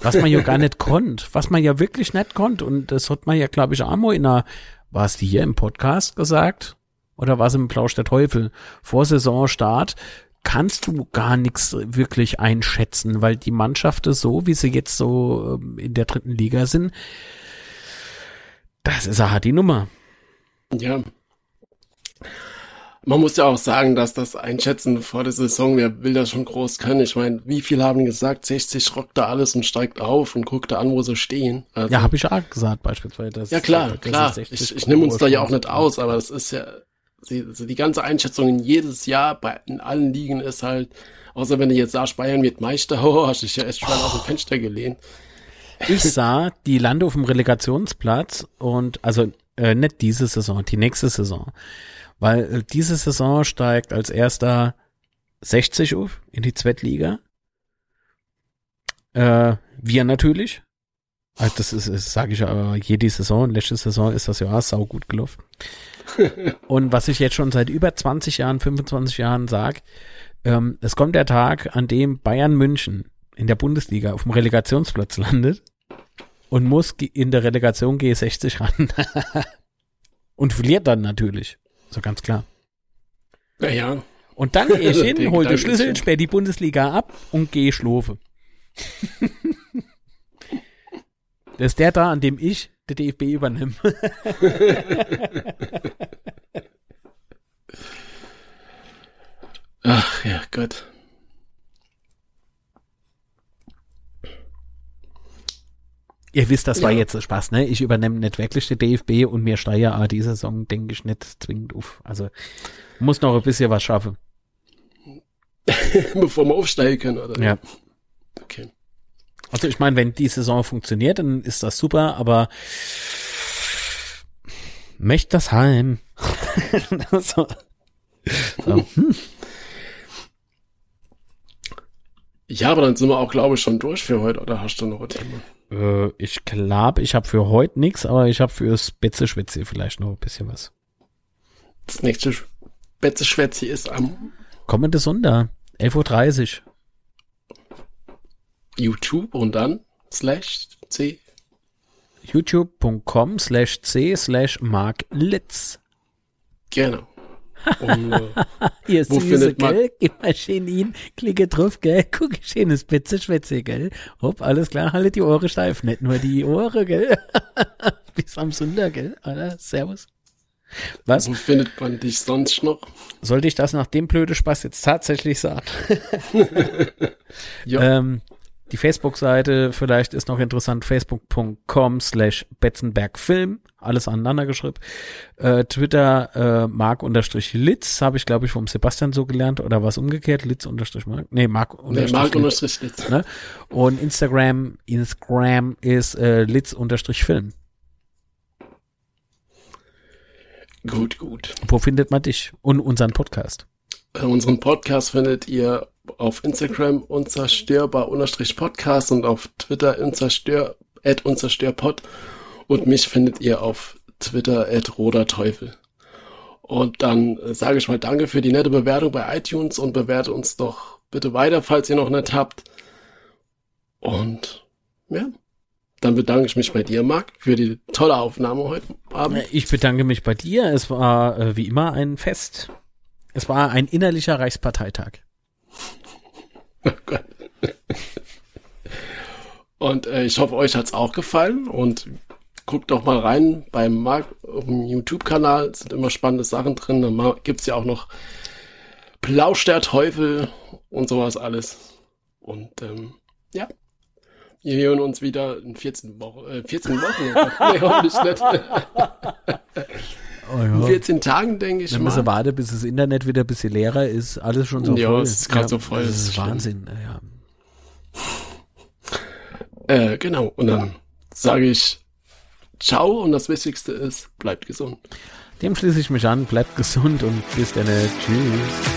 Was man ja gar nicht konnte, was man ja wirklich nicht konnte. Und das hat man ja, glaube ich, mal in einer, war es hier im Podcast gesagt? Oder war es im Plausch der Teufel? Vor Saisonstart kannst du gar nichts wirklich einschätzen, weil die Mannschaften so, wie sie jetzt so ähm, in der dritten Liga sind, das ist halt die Nummer. Ja, man muss ja auch sagen, dass das Einschätzen vor der Saison, wer will das schon groß können? Ich meine, wie viele haben gesagt, 60 rockt da alles und steigt auf und guckt da an, wo sie stehen. Also, ja, habe ich auch gesagt beispielsweise. Das, ja klar, klar. Ich, ich nehme uns da ja auch nicht aus, aber das ist ja, die, die ganze Einschätzung in jedes Jahr bei in allen Ligen ist halt, außer wenn du jetzt sagst, Bayern wird Meister, oh, hast dich ja echt schon oh. aus dem Fenster gelehnt. Ich sah die Lande auf dem Relegationsplatz und also äh, nicht diese Saison, die nächste Saison. Weil äh, diese Saison steigt als erster 60 auf in die Zweitliga. Äh, wir natürlich. Also das ist, ist sage ich aber jede Saison. Letzte Saison ist das ja auch sau gut gelaufen. Und was ich jetzt schon seit über 20 Jahren, 25 Jahren sag, ähm, es kommt der Tag, an dem Bayern München in der Bundesliga auf dem Relegationsplatz landet und muss in der Relegation G60 ran. und verliert dann natürlich. So ganz klar. Naja. Und dann gehe ich hin, hol den Schlüssel, sperr die Bundesliga ab und gehe schlofe. das ist der da, an dem ich der DFB übernehme. Ach ja, Gott. Ihr wisst, das war jetzt Spaß, ne? Ich übernehme nicht wirklich die DFB und mir steier auch diese Saison, denke ich, nicht zwingend auf. Also muss noch ein bisschen was schaffen. Bevor wir aufsteigen können, oder? Ja. Okay. Also ich meine, wenn die Saison funktioniert, dann ist das super, aber möchte das heim. so. so. Hm. Ja, aber dann sind wir auch, glaube ich, schon durch für heute. Oder hast du noch ein Thema? Äh, ich glaube, ich habe für heute nichts, aber ich habe fürs Betze-Schwätze vielleicht noch ein bisschen was. Das nächste Betze-Schwätze ist am Kommende Sonder, 11.30 Uhr. YouTube und dann slash C. youtube.com slash c slash Mark Litz. Genau. Und, äh, Ihr Wo Süße, gell? Gib mal schön ihn, klicke drauf, gell? Guck, schönes Spitze, Schwätze, gell? Hopp, alles klar, haltet die Ohren steif, nicht nur die Ohren, gell? Bis am Sonntag, gell? Alter, servus. Was? wo findet man dich sonst noch? Sollte ich das nach dem blöde Spaß jetzt tatsächlich sagen? Ja. Ähm, die Facebook-Seite vielleicht ist noch interessant, facebook.com slash betzenbergfilm, alles aneinander geschrieben. Äh, Twitter äh, mark unterstrich litz, habe ich glaube ich vom Sebastian so gelernt, oder was umgekehrt, litz unterstrich mark, nee, mark Nee, unterstrich Mark. Ne? Und Instagram, Instagram ist äh, litz unterstrich film. Gut, gut. Wo findet man dich und unseren Podcast? Äh, unseren Podcast findet ihr auf Instagram unzerstörbar unterstrich Podcast und auf Twitter unzerstör, at unzerstörpod und mich findet ihr auf Twitter at roder Teufel. Und dann äh, sage ich mal danke für die nette Bewertung bei iTunes und bewerte uns doch bitte weiter, falls ihr noch nicht habt. Und ja, dann bedanke ich mich bei dir, Marc, für die tolle Aufnahme heute Abend. Ich bedanke mich bei dir. Es war äh, wie immer ein Fest. Es war ein innerlicher Reichsparteitag. Oh Gott. Und äh, ich hoffe, euch hat's auch gefallen und guckt doch mal rein beim Marc YouTube-Kanal. Es sind immer spannende Sachen drin. Dann ma- gibt's ja auch noch Plausch der Teufel und sowas alles. Und ähm, ja, wir hören uns wieder in 14 Wochen. Äh, 14 Wochen? nee, hoffentlich nicht. In 14 Tagen, denke ich Dann müssen wir mal. warten, bis das Internet wieder ein bisschen leerer ist. Alles schon so Ja, voll. es ist grad so voll, Das das ist stimmt. Wahnsinn. Ja. Äh, genau. Und dann sage ich Ciao und das Wichtigste ist, bleibt gesund. Dem schließe ich mich an. Bleibt gesund und bis dann. Tschüss.